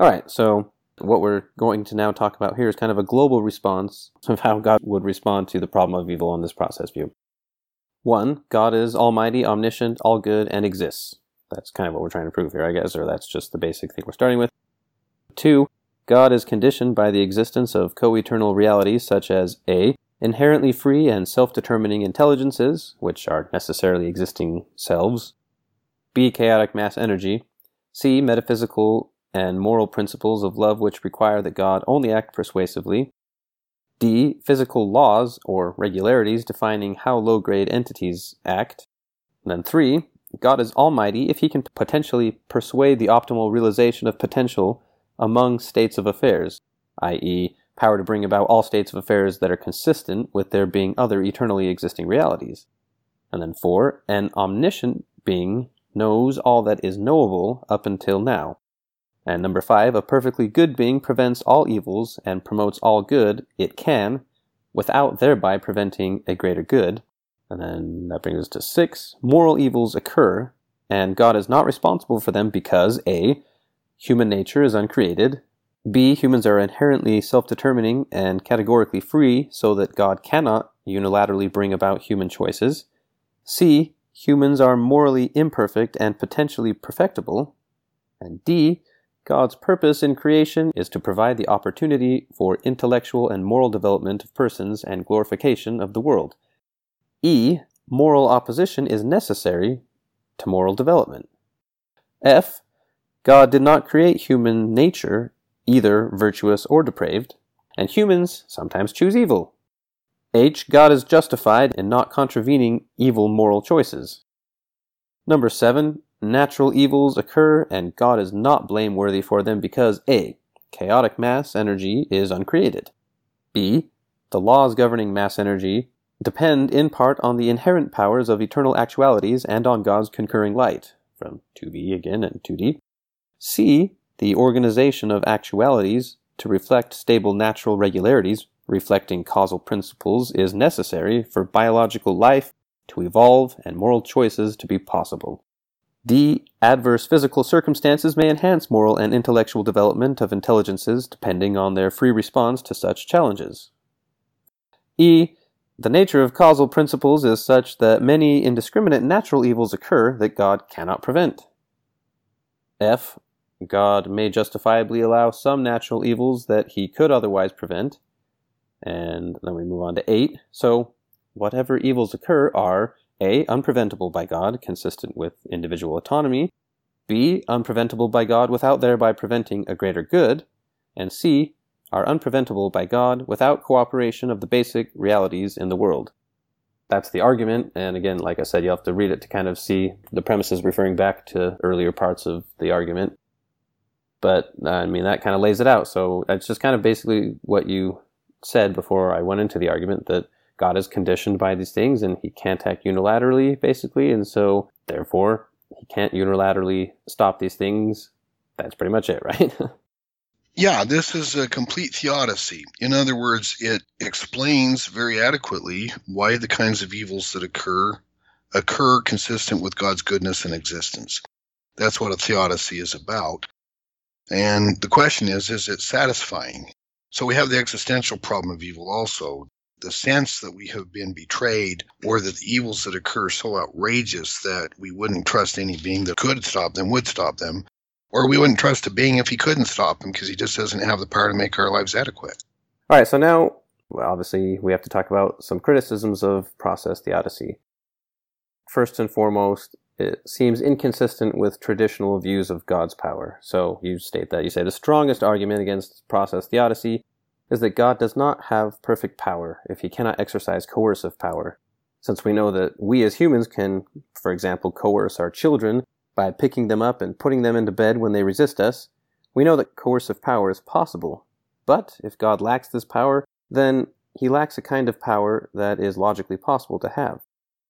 All right so what we're going to now talk about here is kind of a global response of how god would respond to the problem of evil on this process view. One god is almighty omniscient all good and exists. That's kind of what we're trying to prove here i guess or that's just the basic thing we're starting with. Two God is conditioned by the existence of co eternal realities such as A. Inherently free and self determining intelligences, which are necessarily existing selves. B. Chaotic mass energy. C. Metaphysical and moral principles of love which require that God only act persuasively. D. Physical laws or regularities defining how low grade entities act. And then 3. God is almighty if he can potentially persuade the optimal realization of potential among states of affairs, i.e., power to bring about all states of affairs that are consistent with there being other eternally existing realities. And then four, an omniscient being knows all that is knowable up until now. And number five, a perfectly good being prevents all evils and promotes all good it can without thereby preventing a greater good. And then that brings us to six, moral evils occur and God is not responsible for them because A, Human nature is uncreated. B. Humans are inherently self determining and categorically free, so that God cannot unilaterally bring about human choices. C. Humans are morally imperfect and potentially perfectible. And D. God's purpose in creation is to provide the opportunity for intellectual and moral development of persons and glorification of the world. E. Moral opposition is necessary to moral development. F. God did not create human nature either virtuous or depraved, and humans sometimes choose evil. H. God is justified in not contravening evil moral choices. Number 7. Natural evils occur and God is not blameworthy for them because A. Chaotic mass energy is uncreated. B. The laws governing mass energy depend in part on the inherent powers of eternal actualities and on God's concurring light. From 2b again and 2d. C. The organization of actualities to reflect stable natural regularities, reflecting causal principles, is necessary for biological life to evolve and moral choices to be possible. D. Adverse physical circumstances may enhance moral and intellectual development of intelligences depending on their free response to such challenges. E. The nature of causal principles is such that many indiscriminate natural evils occur that God cannot prevent. F. God may justifiably allow some natural evils that he could otherwise prevent. And then we move on to 8. So, whatever evils occur are A. Unpreventable by God, consistent with individual autonomy. B. Unpreventable by God without thereby preventing a greater good. And C. Are unpreventable by God without cooperation of the basic realities in the world. That's the argument, and again, like I said, you have to read it to kind of see the premises referring back to earlier parts of the argument. But, uh, I mean, that kind of lays it out. So it's just kind of basically what you said before I went into the argument that God is conditioned by these things and he can't act unilaterally, basically, and so therefore he can't unilaterally stop these things. That's pretty much it, right? yeah, this is a complete theodicy. In other words, it explains very adequately why the kinds of evils that occur occur consistent with God's goodness and existence. That's what a theodicy is about. And the question is, is it satisfying? So we have the existential problem of evil also. The sense that we have been betrayed or that the evils that occur are so outrageous that we wouldn't trust any being that could stop them would stop them. Or we wouldn't trust a being if he couldn't stop them because he just doesn't have the power to make our lives adequate. All right, so now, well, obviously, we have to talk about some criticisms of process theodicy. First and foremost, it seems inconsistent with traditional views of God's power. So you state that. You say the strongest argument against process theodicy is that God does not have perfect power if he cannot exercise coercive power. Since we know that we as humans can, for example, coerce our children by picking them up and putting them into bed when they resist us, we know that coercive power is possible. But if God lacks this power, then he lacks a kind of power that is logically possible to have.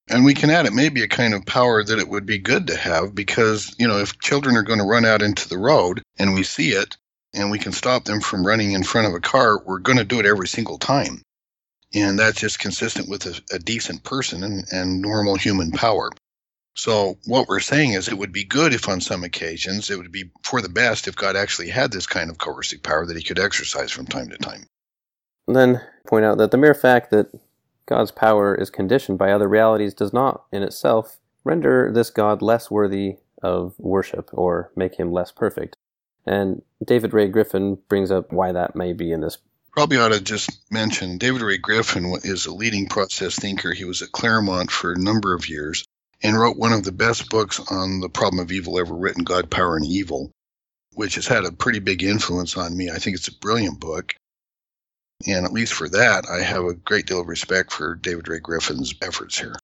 And we can add it may be a kind of power that it would be good to have because, you know, if children are going to run out into the road and we see it and we can stop them from running in front of a car, we're going to do it every single time. And that's just consistent with a, a decent person and, and normal human power. So what we're saying is it would be good if on some occasions it would be for the best if God actually had this kind of coercive power that he could exercise from time to time. And then point out that the mere fact that God's power is conditioned by other realities does not, in itself, render this God less worthy of worship or make him less perfect. And David Ray Griffin brings up why that may be in this. Probably ought to just mention David Ray Griffin is a leading process thinker. He was at Claremont for a number of years and wrote one of the best books on the problem of evil ever written, God, Power, and Evil, which has had a pretty big influence on me. I think it's a brilliant book. And at least for that, I have a great deal of respect for David Ray Griffin's efforts here.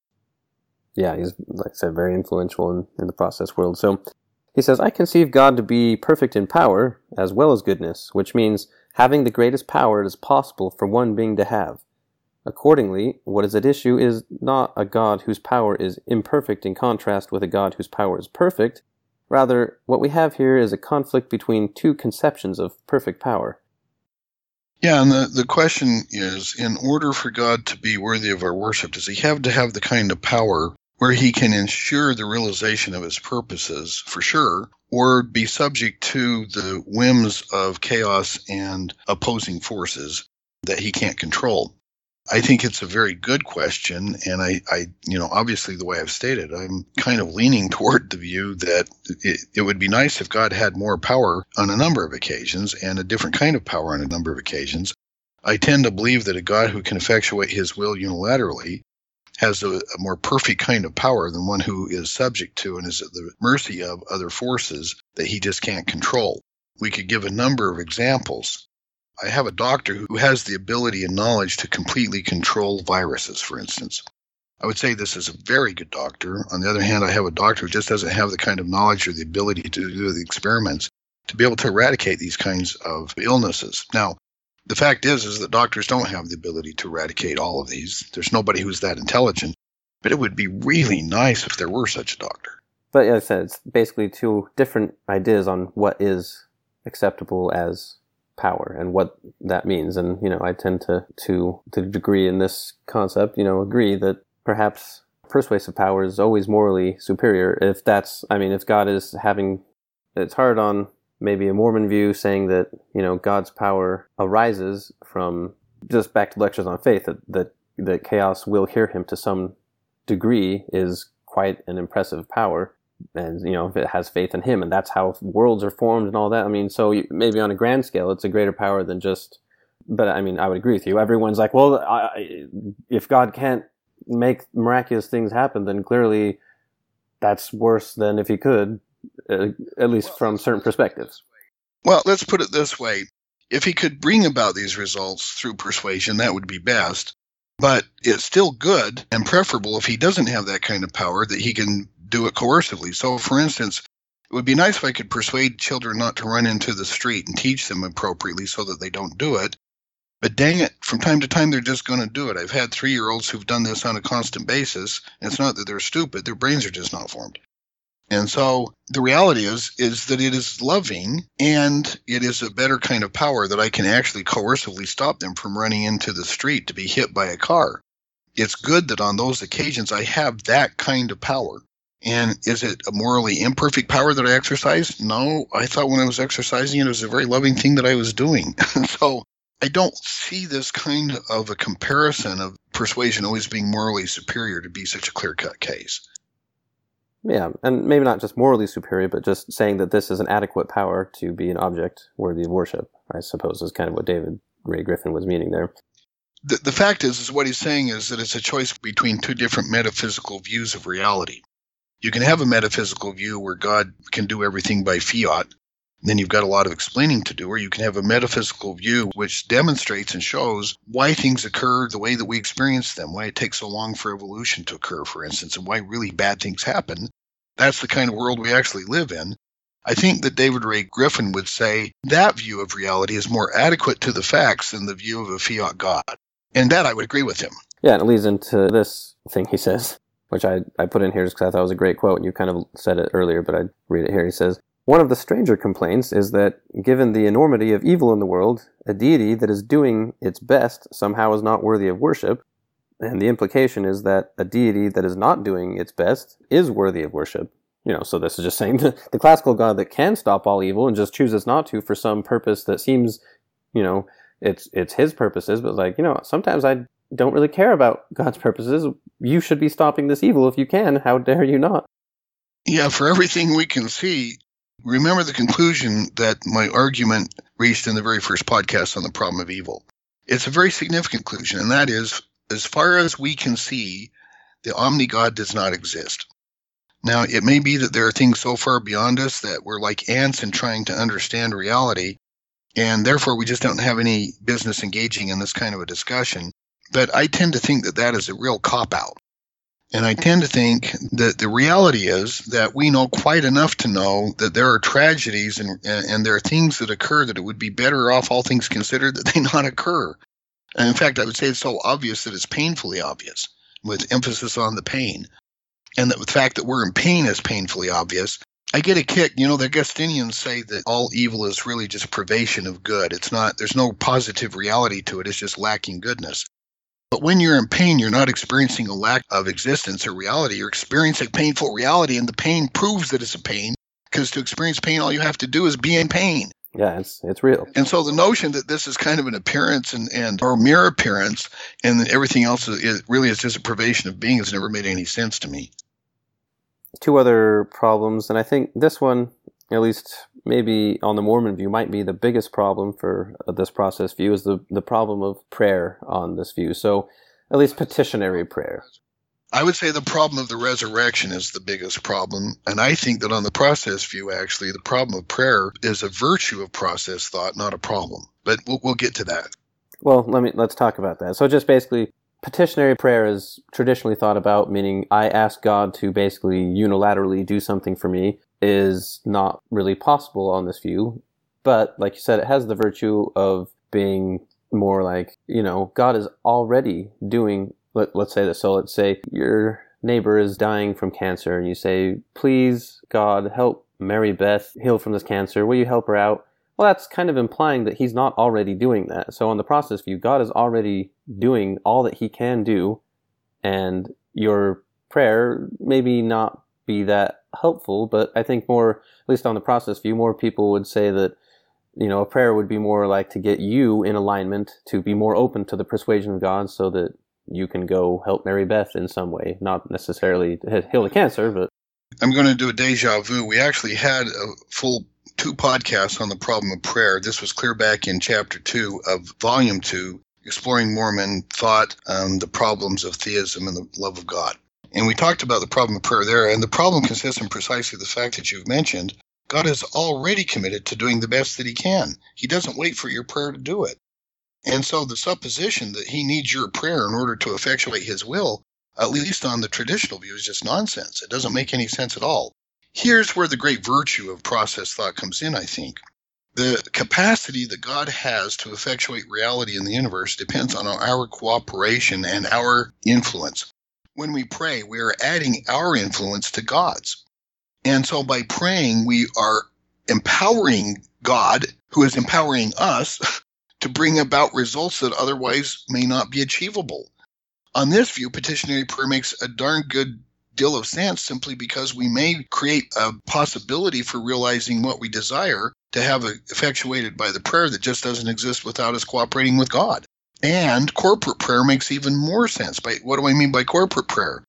Yeah, he's, like I said, very influential in, in the process world. So he says, I conceive God to be perfect in power as well as goodness, which means having the greatest power it is possible for one being to have. Accordingly, what is at issue is not a God whose power is imperfect in contrast with a God whose power is perfect. Rather, what we have here is a conflict between two conceptions of perfect power. Yeah, and the, the question is in order for God to be worthy of our worship, does he have to have the kind of power where he can ensure the realization of his purposes for sure, or be subject to the whims of chaos and opposing forces that he can't control? I think it's a very good question, and I, I, you know, obviously the way I've stated, I'm kind of leaning toward the view that it, it would be nice if God had more power on a number of occasions and a different kind of power on a number of occasions. I tend to believe that a God who can effectuate His will unilaterally has a, a more perfect kind of power than one who is subject to and is at the mercy of other forces that He just can't control. We could give a number of examples I have a doctor who has the ability and knowledge to completely control viruses, for instance. I would say this is a very good doctor. On the other hand, I have a doctor who just doesn't have the kind of knowledge or the ability to do the experiments to be able to eradicate these kinds of illnesses. Now, the fact is is that doctors don't have the ability to eradicate all of these. There's nobody who's that intelligent, but it would be really nice if there were such a doctor. But as I said, it's basically two different ideas on what is acceptable as power and what that means. And, you know, I tend to, to, to degree in this concept, you know, agree that perhaps persuasive power is always morally superior. If that's, I mean, if God is having, it's hard on maybe a Mormon view saying that, you know, God's power arises from just back to lectures on faith that, that, that chaos will hear him to some degree is quite an impressive power and you know if it has faith in him and that's how worlds are formed and all that i mean so maybe on a grand scale it's a greater power than just but I mean, I would agree with you. Everyone's like, well, I, if God can't make miraculous things happen, then clearly that's worse than if he could, uh, at least from certain perspectives. Well, let's put it this way. If he could bring about these results through persuasion, that would be best. But it's still good and preferable if he doesn't have that kind of power that he can do it coercively. So, for instance, it would be nice if I could persuade children not to run into the street and teach them appropriately so that they don't do it. But dang it, from time to time they're just going to do it. I've had three year olds who've done this on a constant basis. And it's not that they're stupid, their brains are just not formed. And so the reality is is that it is loving and it is a better kind of power that I can actually coercively stop them from running into the street to be hit by a car. It's good that on those occasions I have that kind of power. And is it a morally imperfect power that I exercise? No, I thought when I was exercising it, it was a very loving thing that I was doing. so I don't see this kind of a comparison of persuasion always being morally superior to be such a clear cut case. Yeah, and maybe not just morally superior, but just saying that this is an adequate power to be an object worthy of worship, I suppose is kind of what David Ray Griffin was meaning there. The, the fact is, is what he's saying is that it's a choice between two different metaphysical views of reality. You can have a metaphysical view where God can do everything by fiat, then you've got a lot of explaining to do, or you can have a metaphysical view which demonstrates and shows why things occur the way that we experience them, why it takes so long for evolution to occur, for instance, and why really bad things happen. That's the kind of world we actually live in. I think that David Ray Griffin would say that view of reality is more adequate to the facts than the view of a fiat God. And that I would agree with him. Yeah, and it leads into this thing he says, which I, I put in here because I thought was a great quote, and you kind of said it earlier, but I'd read it here. He says, one of the stranger complaints is that, given the enormity of evil in the world, a deity that is doing its best somehow is not worthy of worship, and the implication is that a deity that is not doing its best is worthy of worship. You know, so this is just saying the, the classical God that can stop all evil and just chooses not to for some purpose that seems, you know, it's it's his purposes, but like, you know, sometimes I don't really care about God's purposes. You should be stopping this evil if you can. How dare you not? Yeah, for everything we can see, Remember the conclusion that my argument reached in the very first podcast on the problem of evil. It's a very significant conclusion, and that is as far as we can see, the omni God does not exist. Now, it may be that there are things so far beyond us that we're like ants in trying to understand reality, and therefore we just don't have any business engaging in this kind of a discussion. But I tend to think that that is a real cop out. And I tend to think that the reality is that we know quite enough to know that there are tragedies and, and there are things that occur that it would be better off, all things considered, that they not occur. And in fact, I would say it's so obvious that it's painfully obvious, with emphasis on the pain. And that the fact that we're in pain is painfully obvious. I get a kick, you know, the Augustinians say that all evil is really just privation of good. It's not, there's no positive reality to it, it's just lacking goodness. But when you're in pain, you're not experiencing a lack of existence or reality. You're experiencing painful reality, and the pain proves that it's a pain. Because to experience pain, all you have to do is be in pain. Yeah, it's it's real. And so the notion that this is kind of an appearance and, and or mere appearance, and everything else is, really is just a privation of being has never made any sense to me. Two other problems, and I think this one, at least maybe on the Mormon view might be the biggest problem for uh, this process view is the, the problem of prayer on this view. So at least petitionary prayer. I would say the problem of the resurrection is the biggest problem. And I think that on the process view, actually, the problem of prayer is a virtue of process thought, not a problem. But we'll, we'll get to that. Well, let me, let's talk about that. So just basically, petitionary prayer is traditionally thought about, meaning I ask God to basically unilaterally do something for me is not really possible on this view. But like you said, it has the virtue of being more like, you know, God is already doing, let, let's say this. So let's say your neighbor is dying from cancer and you say, please, God, help Mary Beth heal from this cancer. Will you help her out? Well, that's kind of implying that he's not already doing that. So on the process view, God is already doing all that he can do. And your prayer maybe not be that helpful, but I think more, at least on the process view, more people would say that, you know, a prayer would be more like to get you in alignment, to be more open to the persuasion of God so that you can go help Mary Beth in some way, not necessarily heal the cancer, but. I'm going to do a deja vu. We actually had a full two podcasts on the problem of prayer. This was clear back in chapter two of volume two, Exploring Mormon Thought on the Problems of Theism and the Love of God. And we talked about the problem of prayer there, and the problem consists in precisely the fact that you've mentioned God is already committed to doing the best that He can. He doesn't wait for your prayer to do it. And so the supposition that He needs your prayer in order to effectuate His will, at least on the traditional view, is just nonsense. It doesn't make any sense at all. Here's where the great virtue of process thought comes in, I think. The capacity that God has to effectuate reality in the universe depends on our cooperation and our influence. When we pray, we are adding our influence to God's. And so by praying, we are empowering God, who is empowering us, to bring about results that otherwise may not be achievable. On this view, petitionary prayer makes a darn good deal of sense simply because we may create a possibility for realizing what we desire to have effectuated by the prayer that just doesn't exist without us cooperating with God. And corporate prayer makes even more sense. By what do I mean by corporate prayer?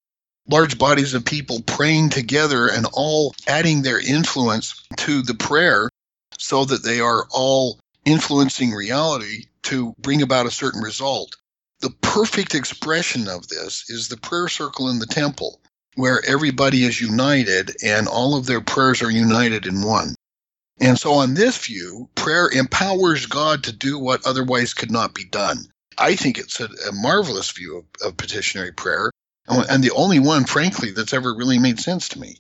large bodies of people praying together and all adding their influence to the prayer so that they are all influencing reality to bring about a certain result. The perfect expression of this is the prayer circle in the temple, where everybody is united and all of their prayers are united in one. And so, on this view, prayer empowers God to do what otherwise could not be done. I think it's a, a marvelous view of, of petitionary prayer and the only one, frankly, that's ever really made sense to me.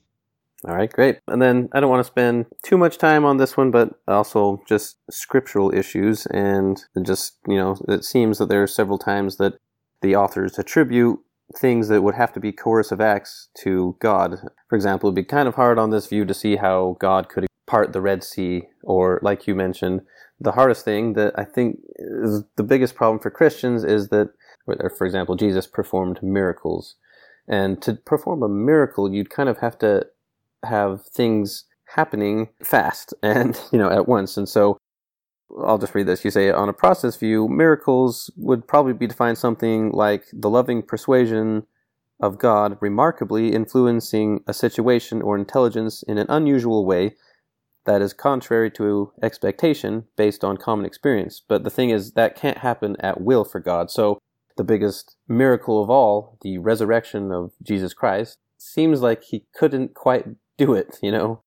All right, great. And then I don't want to spend too much time on this one, but also just scriptural issues. And just, you know, it seems that there are several times that the authors attribute things that would have to be coercive acts to God. For example, it'd be kind of hard on this view to see how God could part the Red Sea, or like you mentioned, the hardest thing that I think is the biggest problem for Christians is that for example, Jesus performed miracles. And to perform a miracle, you'd kind of have to have things happening fast and, you know, at once. And so I'll just read this. You say, on a process view, miracles would probably be defined something like the loving persuasion of God remarkably influencing a situation or intelligence in an unusual way that is contrary to expectation based on common experience. But the thing is, that can't happen at will for God. So the biggest miracle of all, the resurrection of Jesus Christ, seems like he couldn't quite do it, you know?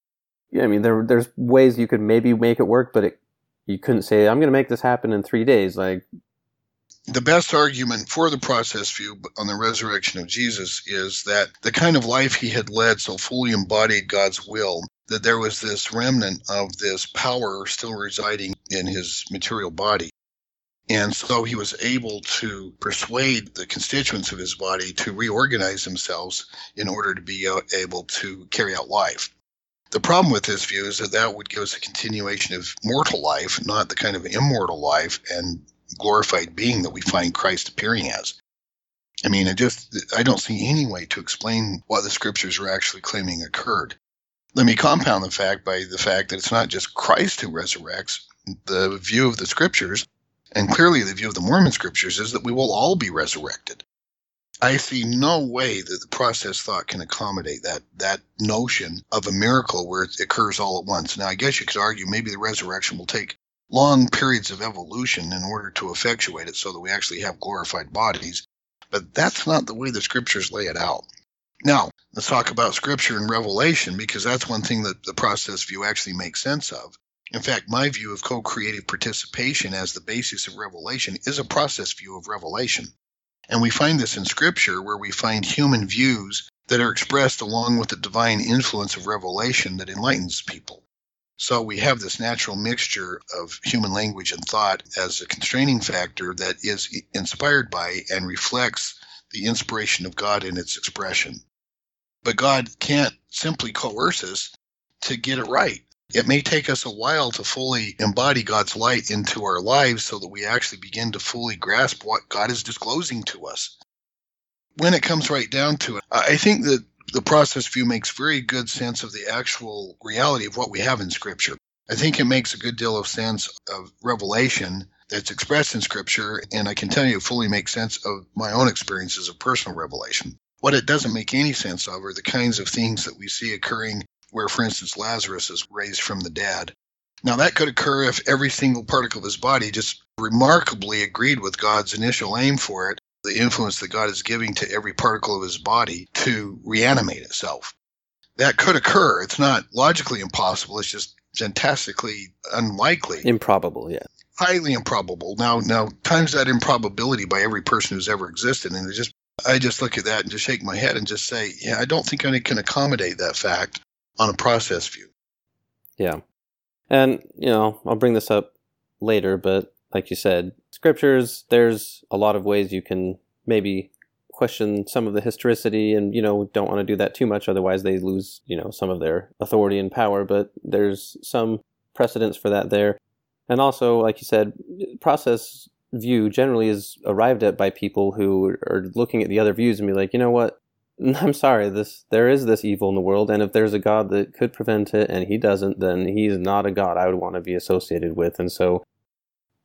Yeah, I mean, there, there's ways you could maybe make it work, but it, you couldn't say, I'm going to make this happen in three days. Like, the best argument for the process view on the resurrection of Jesus is that the kind of life he had led so fully embodied God's will that there was this remnant of this power still residing in his material body. And so he was able to persuade the constituents of his body to reorganize themselves in order to be uh, able to carry out life. The problem with this view is that that would give us a continuation of mortal life, not the kind of immortal life and glorified being that we find Christ appearing as. I mean, I just I don't see any way to explain what the scriptures are actually claiming occurred. Let me compound the fact by the fact that it's not just Christ who resurrects. The view of the scriptures and clearly, the view of the Mormon scriptures is that we will all be resurrected. I see no way that the process thought can accommodate that that notion of a miracle where it occurs all at once. Now, I guess you could argue maybe the resurrection will take long periods of evolution in order to effectuate it so that we actually have glorified bodies, but that's not the way the scriptures lay it out. Now, let's talk about scripture and revelation because that's one thing that the process view actually makes sense of. In fact, my view of co creative participation as the basis of revelation is a process view of revelation. And we find this in Scripture, where we find human views that are expressed along with the divine influence of revelation that enlightens people. So we have this natural mixture of human language and thought as a constraining factor that is inspired by and reflects the inspiration of God in its expression. But God can't simply coerce us to get it right. It may take us a while to fully embody God's light into our lives so that we actually begin to fully grasp what God is disclosing to us. When it comes right down to it, I think that the process view makes very good sense of the actual reality of what we have in Scripture. I think it makes a good deal of sense of revelation that's expressed in Scripture, and I can tell you it fully makes sense of my own experiences of personal revelation. What it doesn't make any sense of are the kinds of things that we see occurring where, for instance, Lazarus is raised from the dead, Now, that could occur if every single particle of his body just remarkably agreed with God's initial aim for it, the influence that God is giving to every particle of his body to reanimate itself. That could occur. It's not logically impossible, it's just fantastically unlikely. Improbable, yeah. Highly improbable. Now, now times that improbability by every person who's ever existed, and it just I just look at that and just shake my head and just say, yeah, I don't think I can accommodate that fact on a process view. Yeah. And, you know, I'll bring this up later, but like you said, scriptures, there's a lot of ways you can maybe question some of the historicity and, you know, don't want to do that too much. Otherwise, they lose, you know, some of their authority and power. But there's some precedence for that there. And also, like you said, process view generally is arrived at by people who are looking at the other views and be like, you know what? I'm sorry, this there is this evil in the world, and if there's a God that could prevent it and he doesn't, then he's not a God I would want to be associated with. And so,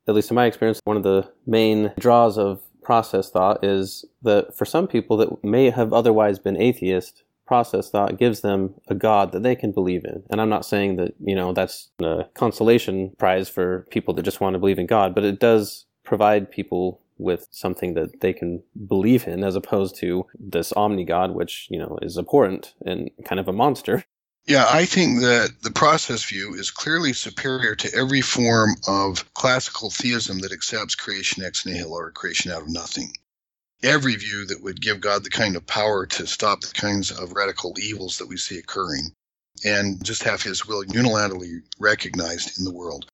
at least in my experience, one of the main draws of process thought is that for some people that may have otherwise been atheist, process thought gives them a God that they can believe in. And I'm not saying that, you know, that's a consolation prize for people that just want to believe in God, but it does provide people with something that they can believe in as opposed to this omni god which you know is abhorrent and kind of a monster. Yeah i think that the process view is clearly superior to every form of classical theism that accepts creation ex nihilo or creation out of nothing. Every view that would give god the kind of power to stop the kinds of radical evils that we see occurring and just have his will unilaterally recognized in the world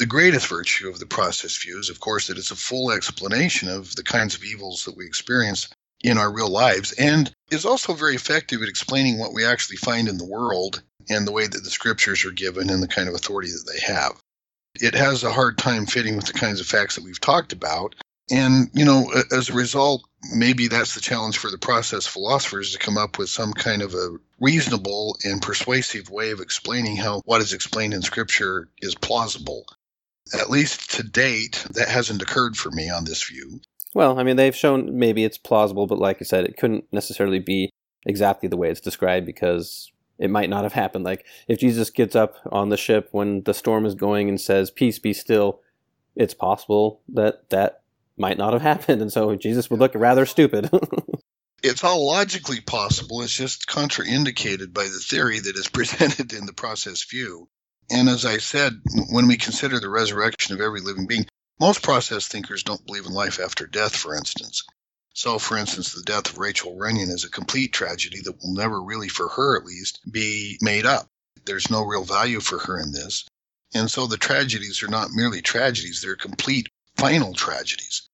the greatest virtue of the process view is, of course, that it's a full explanation of the kinds of evils that we experience in our real lives and is also very effective at explaining what we actually find in the world and the way that the scriptures are given and the kind of authority that they have. It has a hard time fitting with the kinds of facts that we've talked about. And, you know, as a result, maybe that's the challenge for the process philosophers to come up with some kind of a reasonable and persuasive way of explaining how what is explained in scripture is plausible at least to date, that hasn't occurred for me on this view. Well, I mean, they've shown maybe it's plausible, but like I said, it couldn't necessarily be exactly the way it's described because it might not have happened. Like, if Jesus gets up on the ship when the storm is going and says, Peace be still, it's possible that that might not have happened. And so Jesus would look rather stupid. it's all logically possible. It's just contraindicated by the theory that is presented in the process view. And as I said, when we consider the resurrection of every living being, most process thinkers don't believe in life after death, for instance. So, for instance, the death of Rachael Runyan is a complete tragedy that will never really, for her at least, be made up. There's no real value for her in this. And so the tragedies are not merely tragedies, they're complete final tragedies,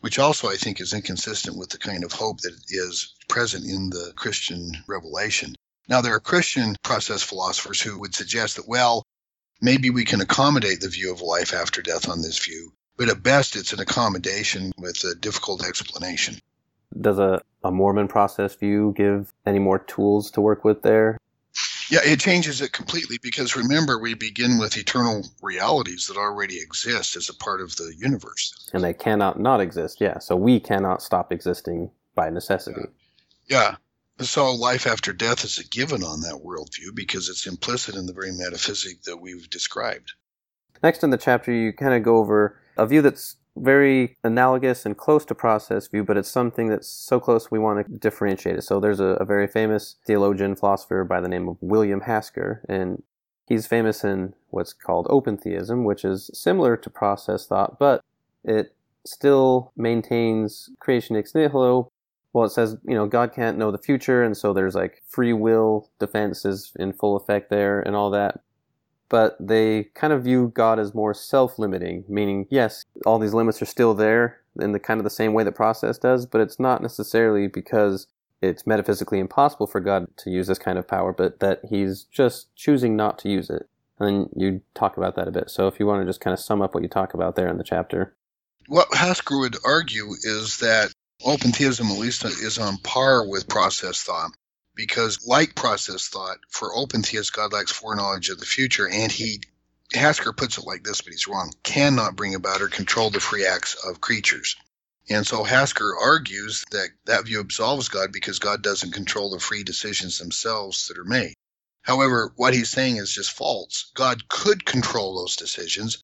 which also I think is inconsistent with the kind of hope that is present in the Christian revelation. Now, there are Christian process philosophers who would suggest that, well, maybe we can accommodate the view of life after death on this view, but at best it's an accommodation with a difficult explanation. Does a, a Mormon process view give any more tools to work with there? Yeah, it changes it completely because remember, we begin with eternal realities that already exist as a part of the universe. And they cannot not exist, yeah. So we cannot stop existing by necessity. Yeah. yeah. So life after death is a given on that worldview because it's implicit in the very metaphysic that we've described. Next in the chapter, you kind of go over a view that's very analogous and close to process view, but it's something that's so close we want to differentiate it. So there's a, a very famous theologian, philosopher by the name of William Hasker, and he's famous in what's called open theism, which is similar to process thought, but it still maintains creation ex nihilo, well, it says, you know, God can't know the future, and so there's like free will defenses in full effect there and all that. But they kind of view God as more self limiting, meaning, yes, all these limits are still there in the kind of the same way that process does, but it's not necessarily because it's metaphysically impossible for God to use this kind of power, but that he's just choosing not to use it. And you talk about that a bit. So if you want to just kind of sum up what you talk about there in the chapter. What Hasker would argue is that open theism at least is on par with process thought because like process thought for open theists god lacks foreknowledge of the future and he hasker puts it like this but he's wrong cannot bring about or control the free acts of creatures and so hasker argues that that view absolves god because god doesn't control the free decisions themselves that are made However, what he's saying is just false. God could control those decisions.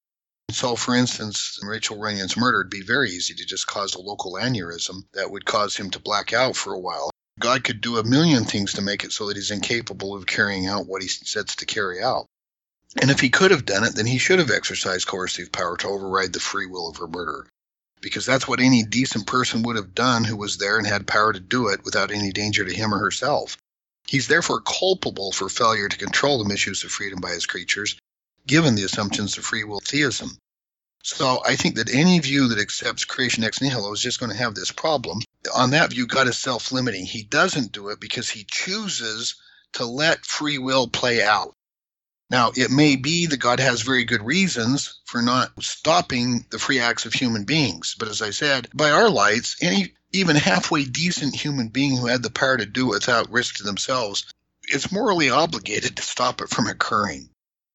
So, for instance, Rachael Runyan's murder would be very easy to just cause a local aneurysm that would cause him to black out for a while. God could do a million things to make it so that he's incapable of carrying out what he sets to carry out. And if he could have done it, then he should have exercised coercive power to override the free will of her murderer. Because that's what any decent person would have done who was there and had power to do it without any danger to him or herself. He's therefore culpable for failure to control the misuse of freedom by his creatures, given the assumptions of free will theism. So I think that any view that accepts creation ex nihilo is just going to have this problem. On that view, God is self limiting. He doesn't do it because he chooses to let free will play out. Now, it may be that God has very good reasons for not stopping the free acts of human beings. But as I said, by our lights, any even halfway decent human being who had the power to do it without risk to themselves is morally obligated to stop it from occurring.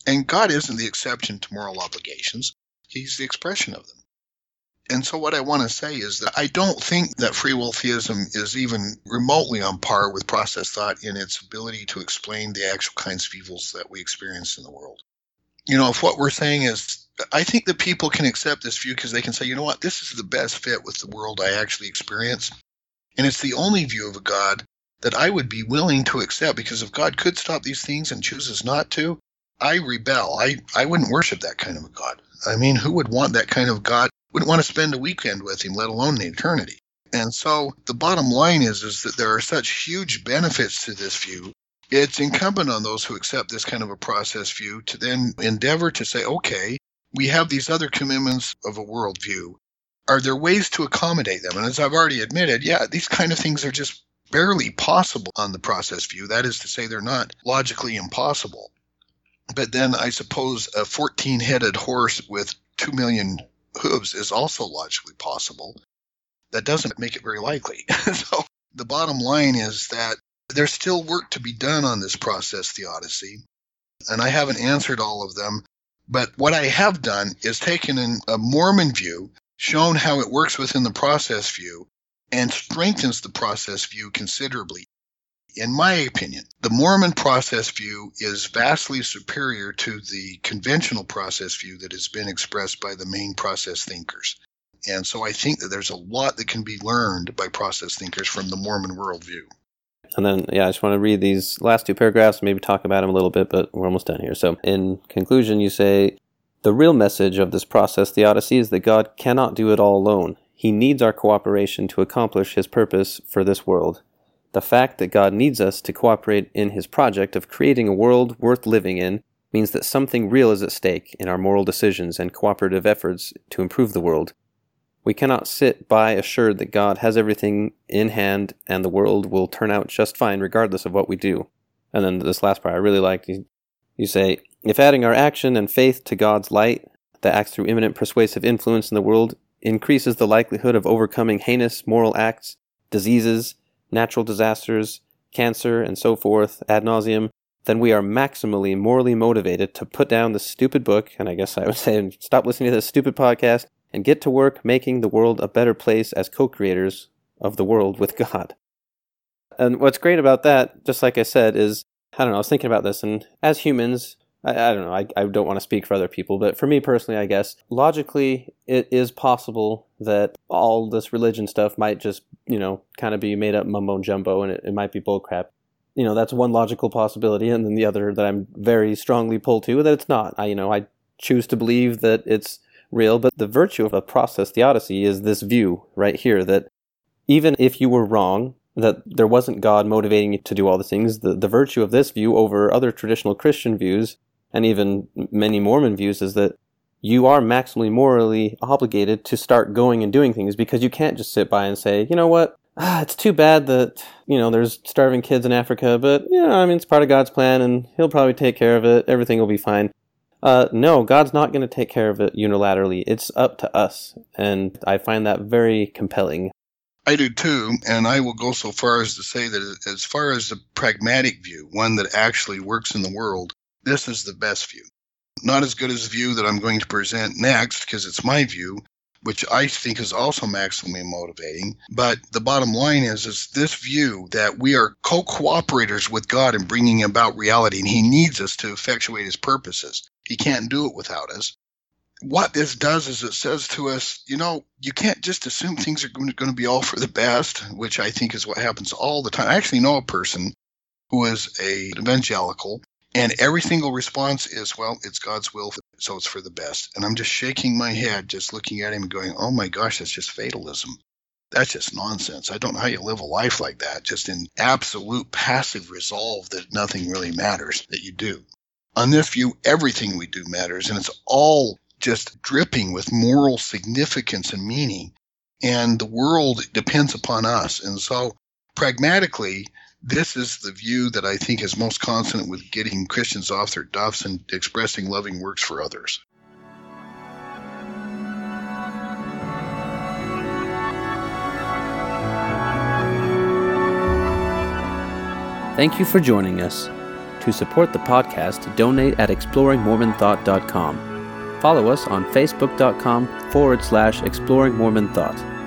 And God isn't the exception to moral obligations, He's the expression of them. And so, what I want to say is that I don't think that free will theism is even remotely on par with process thought in its ability to explain the actual kinds of evils that we experience in the world. You know, if what we're saying is, I think that people can accept this view because they can say, you know what, this is the best fit with the world I actually experience. And it's the only view of a God that I would be willing to accept because if God could stop these things and chooses not to, I rebel. I, I wouldn't worship that kind of a God. I mean, who would want that kind of God wouldn't want to spend a weekend with him, let alone an eternity. And so the bottom line is, is that there are such huge benefits to this view. It's incumbent on those who accept this kind of a process view to then endeavor to say, okay, we have these other commitments of a worldview. Are there ways to accommodate them? And as I've already admitted, yeah, these kind of things are just barely possible on the process view. That is to say, they're not logically impossible. But then I suppose a 14 headed horse with 2 million hooves is also logically possible. That doesn't make it very likely. so the bottom line is that there's still work to be done on this process theodicy, and I haven't answered all of them. But what I have done is taken a Mormon view, shown how it works within the process view, and strengthens the process view considerably in my opinion, the Mormon process view is vastly superior to the conventional process view that has been expressed by the main process thinkers. And so I think that there's a lot that can be learned by process thinkers from the Mormon worldview. And then, yeah, I just want to read these last two paragraphs, maybe talk about them a little bit, but we're almost done here. So, in conclusion, you say the real message of this process theodicy is that God cannot do it all alone. He needs our cooperation to accomplish his purpose for this world. The fact that God needs us to cooperate in his project of creating a world worth living in means that something real is at stake in our moral decisions and cooperative efforts to improve the world. We cannot sit by assured that God has everything in hand and the world will turn out just fine regardless of what we do. And then this last part I really like. You, you say, if adding our action and faith to God's light that acts through immanent persuasive influence in the world increases the likelihood of overcoming heinous moral acts, diseases, natural disasters, cancer, and so forth ad nauseam, then we are maximally morally motivated to put down this stupid book, and I guess I would say stop listening to this stupid podcast, and get to work making the world a better place as co creators of the world with God. And what's great about that, just like I said, is I don't know, I was thinking about this, and as humans, I, I don't know, I, I don't want to speak for other people, but for me personally, I guess, logically, it is possible that all this religion stuff might just, you know, kind of be made up mumbo jumbo and it, it might be bullcrap. You know, that's one logical possibility, and then the other that I'm very strongly pulled to that it's not. I, you know, I choose to believe that it's real, but the virtue of a process theodicy is this view right here that even if you were wrong, that there wasn't God motivating you to do all the things, the, the virtue of this view over other traditional Christian views and even many Mormon views is that you are maximally morally obligated to start going and doing things because you can't just sit by and say, you know what, ah, it's too bad that you know there's starving kids in Africa, but you know, I mean it's part of God's plan, and He'll probably take care of it. Everything will be fine. Uh, no, God's not going to take care of it unilaterally. It's up to us, and I find that very compelling. I do too, and I will go so far as to say that as far as the pragmatic view, one that actually works in the world, this is the best view. Not as good as the view that I'm going to present next, because it's my view, which I think is also maximally motivating. But the bottom line is, is this view that we are co-cooperators with God in bringing about reality, and He needs us to effectuate His purposes. He can't do it without us. What this does is it says to us, you know, you can't just assume things are going to be all for the best, which I think is what happens all the time. I actually know a person who is a evangelical and every single response is, well, it's God's will, so it's for the best. And I'm just shaking my head, just looking at him and going, oh my gosh, that's just fatalism. That's just nonsense. I don't know how you live a life like that, just in absolute passive resolve that nothing really matters that you do. On this view, everything we do matters, and it's all just dripping with moral significance and meaning. And the world depends upon us. And so, pragmatically, this is the view that I think is most consonant with getting Christians off their duffs and expressing loving works for others. Thank you for joining us. To support the podcast, donate at exploringmormonthought.com. Follow us on facebook.com forward slash exploringmormonthought.